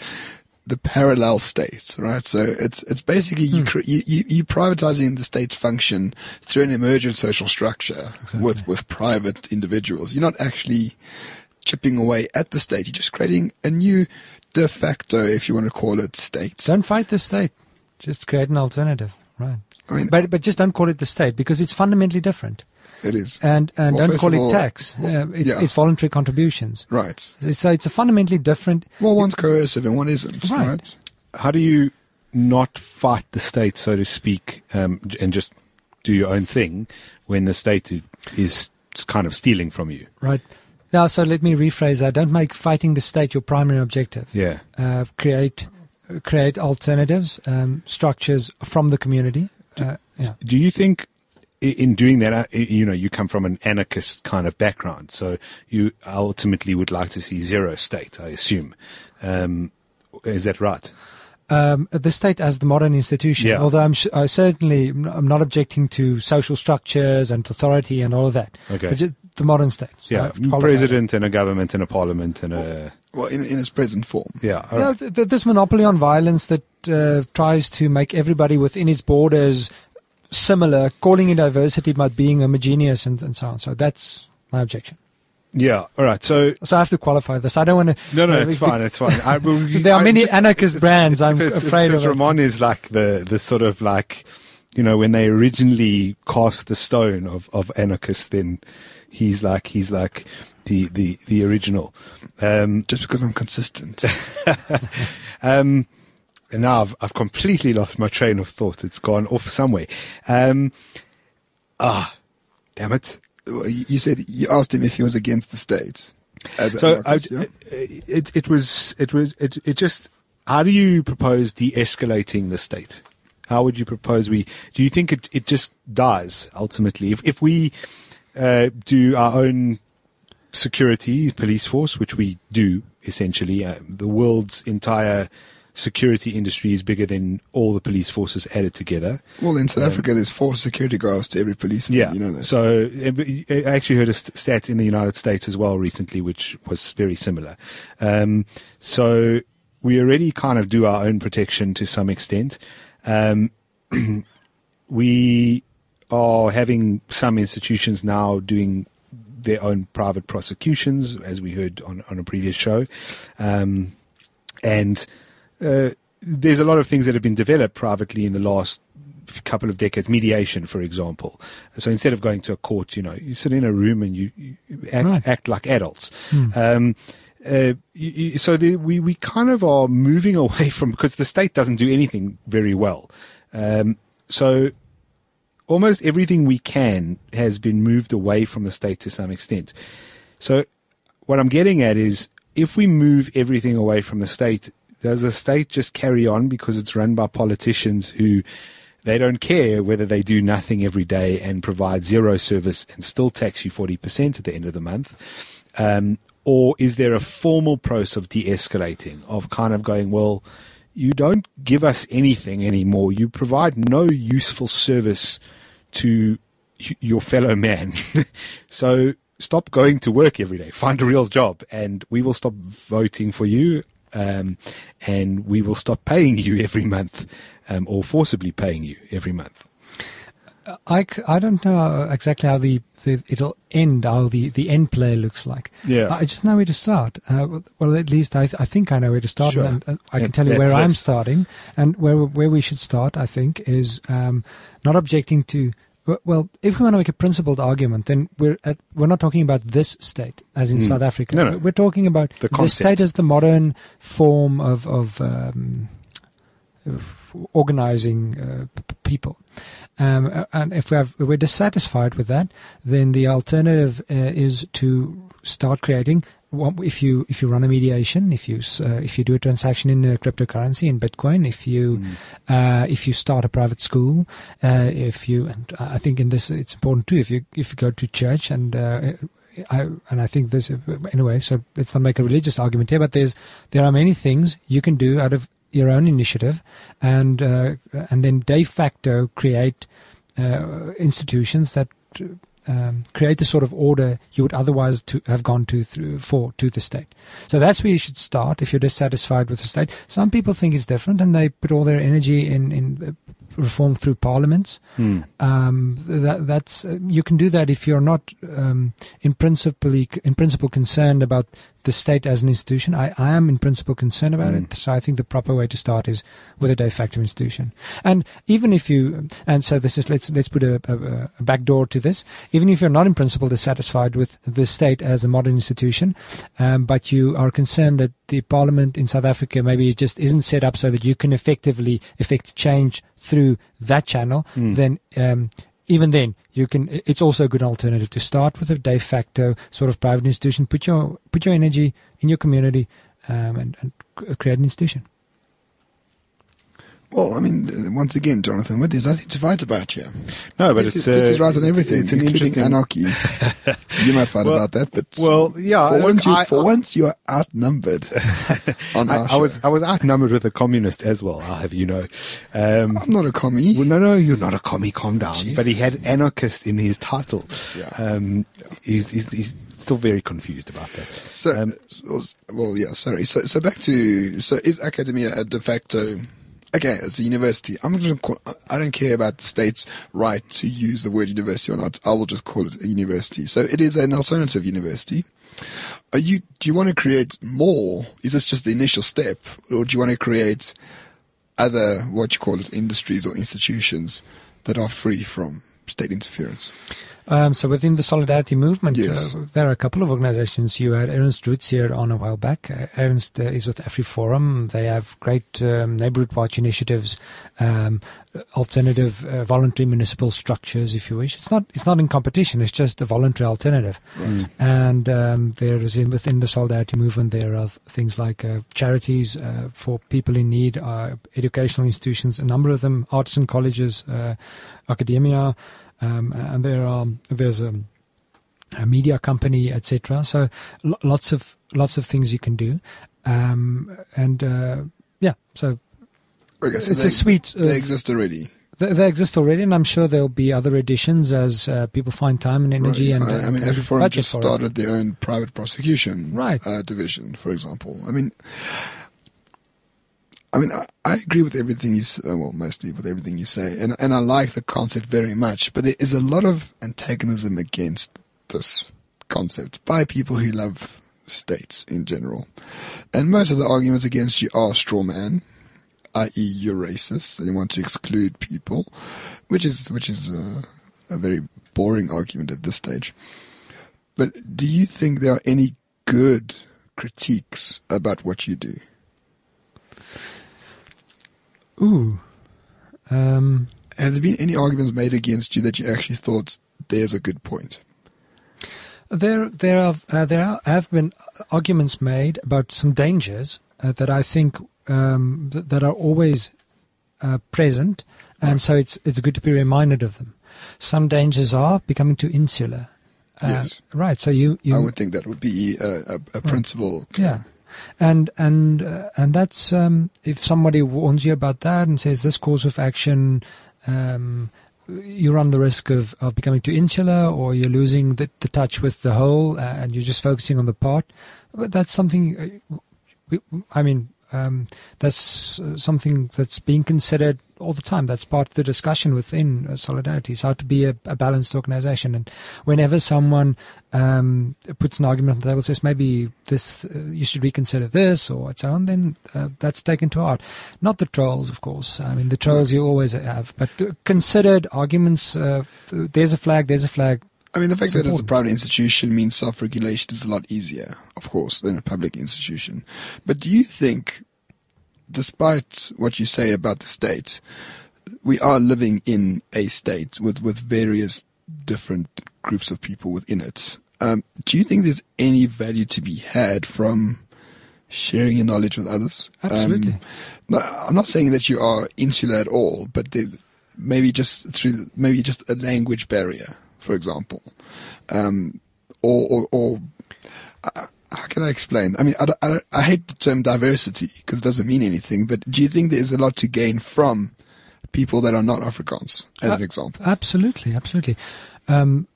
the parallel state, right? So it's it's basically you, cre- you you you privatizing the state's function through an emergent social structure with with private individuals. You're not actually chipping away at the state. You're just creating a new de facto, if you want to call it, state. Don't fight the state. Just create an alternative. Right. I mean, But but just don't call it the state because it's fundamentally different. it is And and Well, don't call of it all, tax. well, Uh, it's yeah. it's voluntary contributions. right. It's a, it's a fundamentally different. Well, one's coercive and one isn't, Right. right? How do you not fight the state, so to speak, um, and just do your own thing when the state i- is kind of stealing from you? Right. Now, so let me rephrase that. Don't make fighting the state your primary objective. Yeah. Uh, create create alternatives, um, structures from the community. Uh, yeah. Do you think in doing that, uh, you know, you come from an anarchist kind of background, so you ultimately would like to see zero state, I assume. Um, is that right? Um, the state as the modern institution. Yeah. Although I'm sh- I certainly I'm not objecting to social structures and authority and all of that. Okay. But just the modern state. Yeah, I've qualified it. president and a government and a parliament and a Well, in, in its present form. yeah. all Yeah, right. th- th- this monopoly on violence that uh, tries to make everybody within its borders similar, calling it diversity but being homogeneous and, and so on. So that's my objection. Yeah. All right. So So I have to qualify this. I don't want to. no, no, it's fine. It's fine. I, well, you- There are I many just- anarchist it's- brands. it's I'm it's afraid because of it. Roman is like the the sort of like, you know, when they originally cast the stone of of anarchist, then he's like he's like the the the original. Um, Just because I'm consistent. um, and now I've, I've completely lost my train of thought. It's gone off somewhere. Um, ah, damn it. You said you asked him if he was against the state. As So I, it, it was, it was, it, it just, how do you propose de-escalating the state? How would you propose we, do you think it, it just dies ultimately? If, if we, uh, do our own security police force, which we do essentially, uh, the world's entire security industry is bigger than all the police forces added together. Well, in South Africa, there's four security guards to every policeman. Yeah. You know that. So uh, I actually heard a stat in the United States as well recently, which was very similar. Um, so we already kind of do our own protection to some extent. Um, we are having some institutions now doing their own private prosecutions, as we heard on, on a previous show. Um, and uh, there's a lot of things that have been developed privately in the last couple of decades. Mediation, for example. So instead of going to a court, you know, you sit in a room and you, you act, Right. act like adults. Um, uh, so the, we we kind of are moving away from because the state doesn't do anything very well. Um, so almost everything we can has been moved away from the state to some extent. So what I'm getting at is if we move everything away from the state, does the state just carry on because it's run by politicians who they don't care whether they do nothing every day and provide zero service and still tax you 40% at the end of the month. Um, or is there a formal process of de-escalating, of kind of going, well, you don't give us anything anymore. You provide no useful service to your fellow man. so stop going to work every day. Find a real job, and we will stop voting for you, um, and we will stop paying you every month, um, or forcibly paying you every month. I, I don't know exactly how the, the it'll end, how the, the end play looks like. Yeah. I just know where to start. Uh, well, at least I, th- I think I know where to start, Sure. and, and I Yeah, can tell you where I'm starting, and where where we should start. I think is um, not objecting to. Well, if we want to make a principled argument, then we're at, we're not talking about this state, as in Mm. South Africa. No, no. We're talking about The state as the modern form of of, um, of organizing uh, p- people. Um, and if we have, if we're dissatisfied with that, then the alternative uh, is to start creating. If you if you run a mediation, if you uh, if you do a transaction in uh, cryptocurrency in Bitcoin, if you uh, if you start a private school, uh, if you and I think in this it's important too. If you if you go to church and uh, I, and I think this anyway. So let's not make a religious argument here, but there's there are many things you can do out of your own initiative, and uh, and then de facto create uh, institutions that um, create the sort of order you would otherwise to have gone to through for to the state. So that's where you should start if you're dissatisfied with the state. Some people think it's different, and they put all their energy in in reform through parliaments. Hmm. Um, that, that's uh, you can do that if you're not um, in principle in principle concerned about the state as an institution. I, I am in principle concerned about Mm. it, so I think the proper way to start is with a de facto institution. And even if you and so this is let's let's put a, a, a back door to this. Even if you're not in principle dissatisfied with the state as a modern institution, um, but you are concerned that the parliament in South Africa maybe it just isn't set up so that you can effectively effect change through that channel, Mm. then um, even then you can. It's also a good alternative to start with a de facto sort of private institution. Put your put your energy in your community um, and, and create an institution. Well, I mean, uh, once again, Jonathan, what there's nothing to fight about here. No, but Piet it's is- Piet uh, is right on everything, It's an including interesting. anarchy. you might fight Well- about that, but Well, yeah. for look, once, you, I- for I- once you are outnumbered on I, I was. I was outnumbered with a communist as well. I'll have you know. Um, I'm not a commie. well, no, no, you're not a commie. Calm down. Jesus. But he had anarchist in his title. Yeah. Um, He's, he's he's still very confused about that. So, Um, so- well, yeah, sorry. So, so back to, so is Akademia a de facto, okay, it's a university. I'm gonna call, I don't care about the state's right to use the word university or not. I will just call it a university. So it is an alternative university. Are you, do you want to create more? Is this just the initial step? Or do you want to create other, what you call it, industries or institutions that are free from state interference? Um, so within the solidarity movement, Yes. uh, there are a couple of organizations. You had Ernst Roets here on a while back. Uh, Ernst uh, is with AfriForum. They have great um, neighborhood watch initiatives, um, alternative uh, voluntary municipal structures, if you wish. It's not it's not in competition. It's just a voluntary alternative. And um, there is in, within the solidarity movement there are things like uh, charities uh, for people in need, uh, educational institutions, a number of them, artisan colleges, uh, Akademia, um, and there are there's a, a media company, etc. So lo- lots of lots of things you can do, um, and uh, yeah, so Okay, so it's they, a suite. Of, they exist already. they, they exist already, and I'm sure there'll be other additions as uh, people find time and energy Right. and I, I mean, uh, AfriForum budget just started their own private prosecution Right. uh, division, for example. I mean, I mean, I, I agree with everything you say. Well, mostly with everything you say, and and I like the concept very much. But there is a lot of antagonism against this concept by people who love states in general, and most of the arguments against you are straw man, i.e., you're racist and you want to exclude people, which is which is uh, a very boring argument at this stage. But do you think there are any good critiques about what you do? Ooh, um, Have there been any arguments made against you that you actually thought there's a good point? There, there are, uh, there are, have been arguments made about some dangers uh, that I think um, th- that are always uh, present, and Right. so it's it's good to be reminded of them. Some dangers are becoming too insular. Uh, Yes. Right. So you you I would think that would be a, a, a principle. yeah. And and uh, and that's um, if somebody warns you about that and says this course of action, um, you run the risk of, of becoming too insular, or you're losing the, the touch with the whole, uh, and you're just focusing on the part. But that's something. Uh, I mean, um, that's something that's being considered all the time. That's part of the discussion within uh, Solidarity is how to be a, a balanced organization. And whenever someone um, puts an argument on the table, says maybe this uh, you should reconsider this or so on, then uh, that's taken to heart. Not the trolls, of course. I mean, the trolls you always have, but uh, considered arguments. Uh, there's a flag. There's a flag. I mean, the fact It's that it's a private institution means self-regulation is a lot easier, of course, than a public institution. But do you think, despite what you say about the state, we are living in a state with, with various different groups of people within it? Um, do you think there's any value to be had from sharing your knowledge with others? Absolutely. Um, no, I'm not saying that you are insular at all, but there, maybe just through maybe just a language barrier, for example, um, or or, or uh, how can I explain? I mean, I, I, I hate the term diversity because it doesn't mean anything. But do you think there's a lot to gain from people that are not Afrikaans, as an Uh, example? Absolutely, absolutely. Um,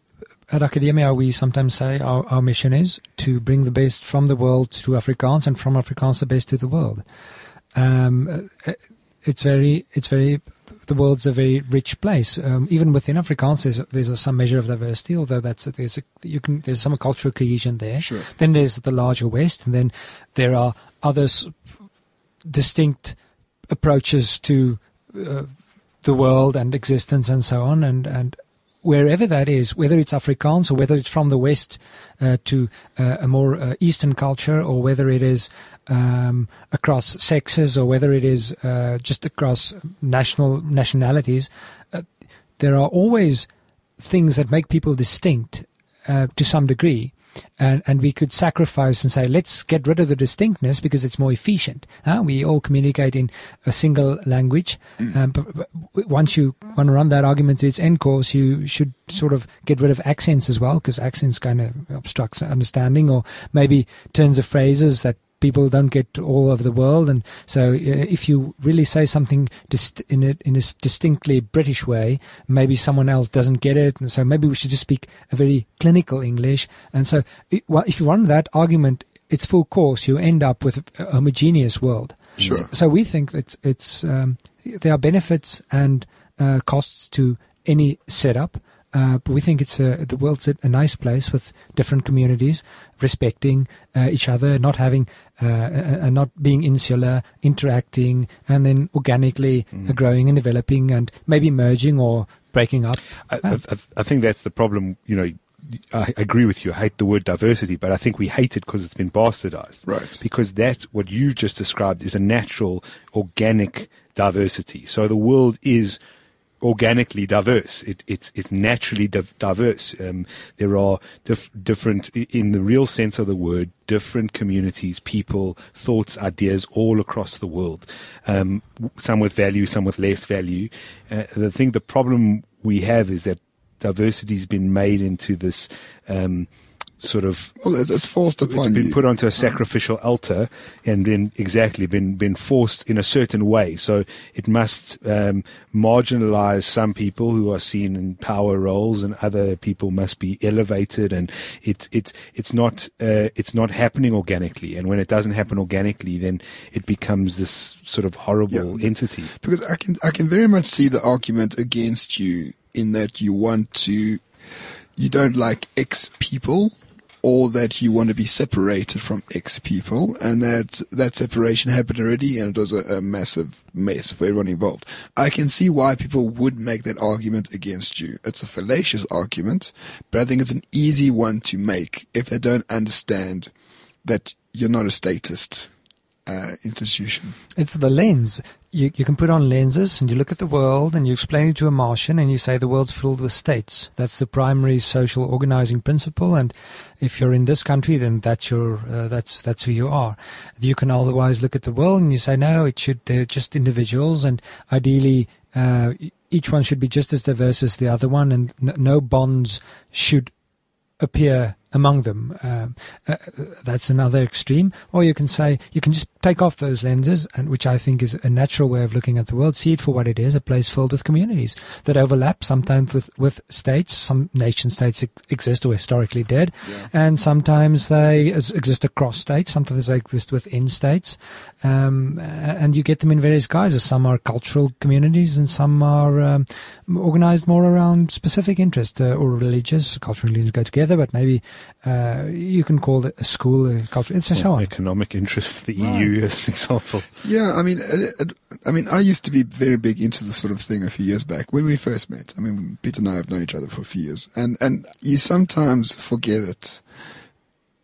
at Akademia, we sometimes say our, our mission is to bring the best from the world to Afrikaans, and from Afrikaans the best to the world. Um, uh, it's very, it's very. The world's a very rich place. Um, even within Afrikaans, there's there's a, some measure of diversity, although that's there's a, you can there's some cultural cohesion there. Sure. Then there's the larger West, and then there are other distinct approaches to uh, the world and existence and so on. And, and wherever that is, whether it's Afrikaans or whether it's from the West uh, to uh, a more uh, Eastern culture or whether it is um, across sexes or whether it is uh, just across national nationalities, uh, there are always things that make people distinct uh, to some degree. And, and we could sacrifice and say, let's get rid of the distinctness because it's more efficient. Uh, we all communicate in a single language. Um, but, but once you want to run that argument to its end course, you should sort of get rid of accents as well because accents kind of obstructs understanding or maybe turns of phrases that people don't get all over the world. And so, uh, if you really say something dist- in a in a distinctly British way, maybe someone else doesn't get it. And so, maybe we should just speak a very clinical English. And so, it, well, if you run that argument its full course, you end up with a homogeneous world. Sure. So, so we think that it's um, there are benefits and uh, costs to any setup. Uh, but we think it's a, the world's a, a nice place with different communities respecting uh, each other, not having, uh, not being insular, interacting, and then organically uh, growing and developing, and maybe merging or breaking up. I, I, I- I think that's the problem. You know, I agree with you. I hate the word diversity, but I think we hate it because it's been bastardized. Right. Because that's what you've just described, is a natural, organic diversity. So the world is organically diverse. It, it's it's naturally div- diverse. Um, there are dif- different, in the real sense of the word, different communities, people, thoughts, ideas all across the world. Um, some with value, some with less value. Uh, the thing, the problem we have is that diversity has been made into this um, sort of Well, it's, it's forced it's been put onto a sacrificial altar and then exactly been been forced in a certain way. So it must um, marginalize some people who are seen in power roles, and other people must be elevated. And it's it's it's not uh, it's not happening organically. And when it doesn't happen organically, then it becomes this sort of horrible Yeah. entity. because I can I can very much see the argument against you in that you want to you don't like X people or that you want to be separated from X people and that that separation happened already and it was a, a massive mess for everyone involved. I can see why people would make that argument against you. It's a fallacious argument, but I think it's an easy one to make if they don't understand that you're not a statist uh, institution. It's the lens you, you can put on lenses and you look at the world and you explain it to a Martian and you say the world's filled with states. That's the primary social organizing principle. And if you're in this country, then that's your uh, that's that's who you are. You can otherwise look at the world and you say no, it should they're just individuals and ideally. Uh, each one should be just as diverse as the other one, and n- no bonds should appear among them. Um, uh, that's another extreme. Or you can say you can just take off those lenses, and which I think is a natural way of looking at the world. See it for what it is—a place filled with communities that overlap, sometimes with with states. Some nation states ex- exist or historically did, Yeah. and sometimes they exist across states. Sometimes they exist within states, um, and you get them in various guises. Some are cultural communities, and some are um, organized more around specific interest uh, or religious. Cultural and religion go together, but maybe uh, you can call it a school, a culture, and so Or on. economic interest, the Right. EU as an example. Yeah, I mean, it, it, I mean, I used to be very big into this sort of thing a few years back when we first met. I mean, Peter and I have known each other for a few years, and and you sometimes forget it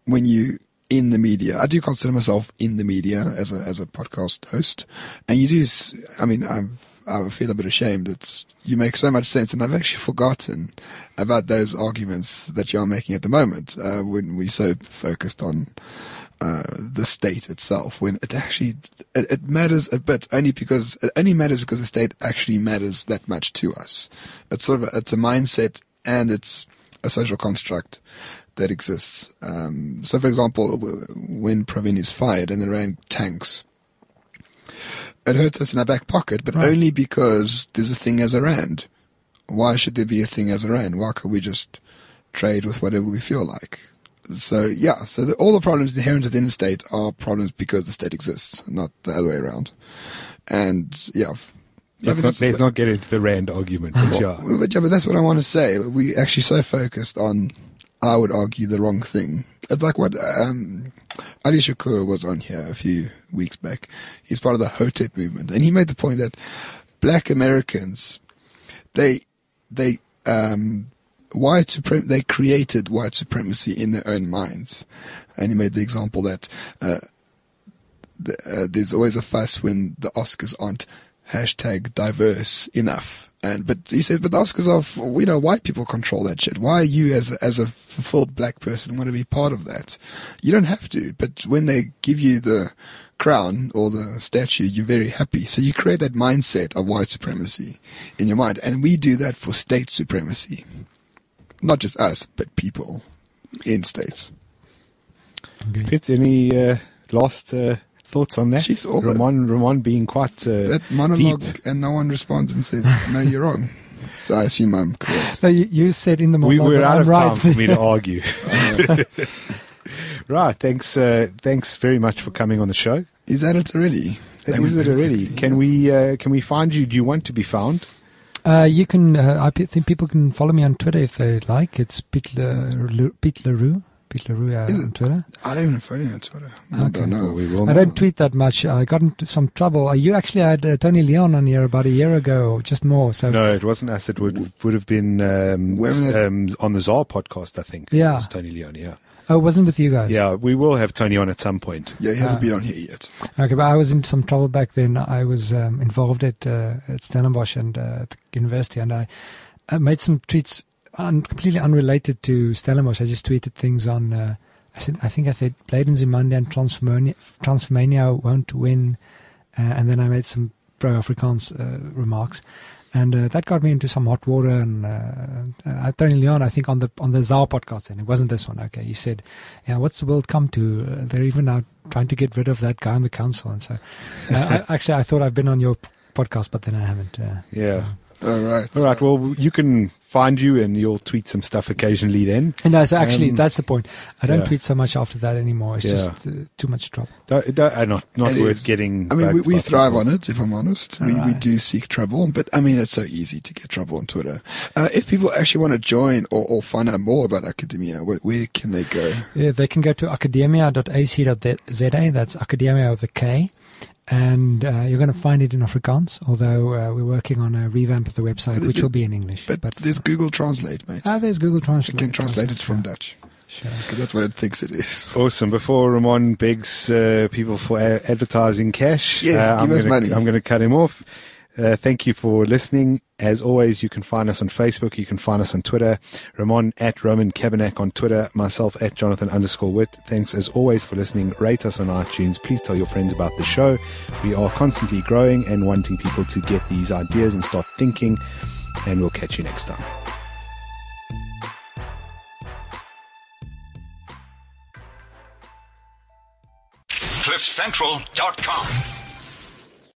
when you in the media. I do consider myself in the media as a as a podcast host, and you do. I mean, I'm I feel a bit ashamed that you make so much sense, and I've actually forgotten about those arguments that you're making at the moment uh, when we're so focused on uh, the state itself when it actually it, it matters a bit only because it only matters because the state actually matters that much to us. It's sort of a, it's a mindset and it's a social construct that exists. Um, so, for example, when Pravin is fired and they ran tanks, it hurts us in our back pocket, but Right. only because there's a thing as a rand. Why should there be a thing as a rand? Why can't we just trade with whatever we feel like? So yeah, so the, all the problems inherent within the state are problems because the state exists, not the other way around. And yeah, Let's not, let's not get into the rand argument. Yeah. well, but yeah, but that's what I want to say. We actually so focused on, I would argue, the wrong thing. It's like what um, Ali Shakur was on here a few weeks back. He's part of the Hotep movement, and he made the point that black Americans, they, they, um, white suprem- they created white supremacy in their own minds, and he made the example that uh, the, uh, there's always a fuss when the Oscars aren't hashtag diverse enough. And but he said, but the Oscars are, we know white people control that shit. Why are you, as a, as a fulfilled black person, want to be part of that? You don't have to. But when they give you the crown or the statue, you're very happy. So you create that mindset of white supremacy in your mind, and we do that for state supremacy, not just us, but people in states. Piet, any uh, last uh, thoughts on that? Jeez, all that- Roman, Roman being quite uh, that monologue deep. and no one responds and says, no, you're wrong. So I assume I'm correct. No, you, you said in the We, monologue we're that out I'm of right. time for me to argue. right. Thanks. Uh, thanks very much for coming on the show. Is that it already? That is it already. Can we uh, can we find you? Do you want to be found? Uh, you can. Uh, I think people can follow me on Twitter if they like. It's Piet, Le, Piet le Roux. Pete Leroux uh, on? Twitter. I don't even follow you on Twitter. I Okay. don't we will. I know. don't tweet that much. I got into some trouble. Uh, you actually had uh, Tony Leon on here about a year ago, or just more. So No, it wasn't us. It would would have been um, um, on the Czar podcast. I think. Yeah. it was Tony Leon. Yeah, oh, it wasn't with you guys. yeah. We will have Tony on at some point. Yeah, he hasn't Ah. been on here yet. Okay, but I was in some trouble back then. I was um, involved at uh, at Stellenbosch and uh, at the university, and I, I made some tweets un- completely unrelated to Stellenbosch. I just tweeted things on. Uh, I said, I think I said Blade Nzimande and Transformania, Transformania won't win, uh, and then I made some pro Afrikaans uh, remarks. And uh, that got me into some hot water. And uh, uh, Tony Leon, I think on the on the Zar podcast, and it wasn't this one. Okay, he said, "Yeah, what's the world come to? Uh, they're even now trying to get rid of that guy on the council." And so, uh, I, actually, I thought I've been on your podcast, but then I haven't. Uh, Yeah. All right. All right. Well, you can find you, and you'll tweet some stuff occasionally. Then and no, so actually, Um, that's the point. I don't yeah. tweet so much after that anymore. It's Yeah. just uh, too much trouble. don't, don't, uh, not not It worth is. getting. I mean, we, we thrive people. on it, if I'm honest. We, we do seek trouble, but I mean, it's so easy to get trouble on Twitter. Uh, if people actually want to join or, or find out more about Akademia, where, where can they go? Yeah, they can go to akademia.ac.za. That's Akademia with a K. And uh, you're going to find it in Afrikaans, although uh, we're working on a revamp of the website, which will be in English. But, there's Google Translate, mate. ah, there's Google Translate. you can translate it from Dutch. Sure. Because that's what it thinks it is. Awesome. Before Roman begs uh, people for a- advertising cash, Yes, uh, give I'm us gonna, money. I'm going to cut him off. Uh, thank you for listening. As always, you can find us on Facebook. You can find us on Twitter. Roman at Roman Cabanac on Twitter. Myself at Jonathan underscore Witt. Thanks as always for listening. Rate us on iTunes. Please tell your friends about the show. We are constantly growing and wanting people to get these ideas and start thinking. And we'll catch you next time. CliffCentral.com.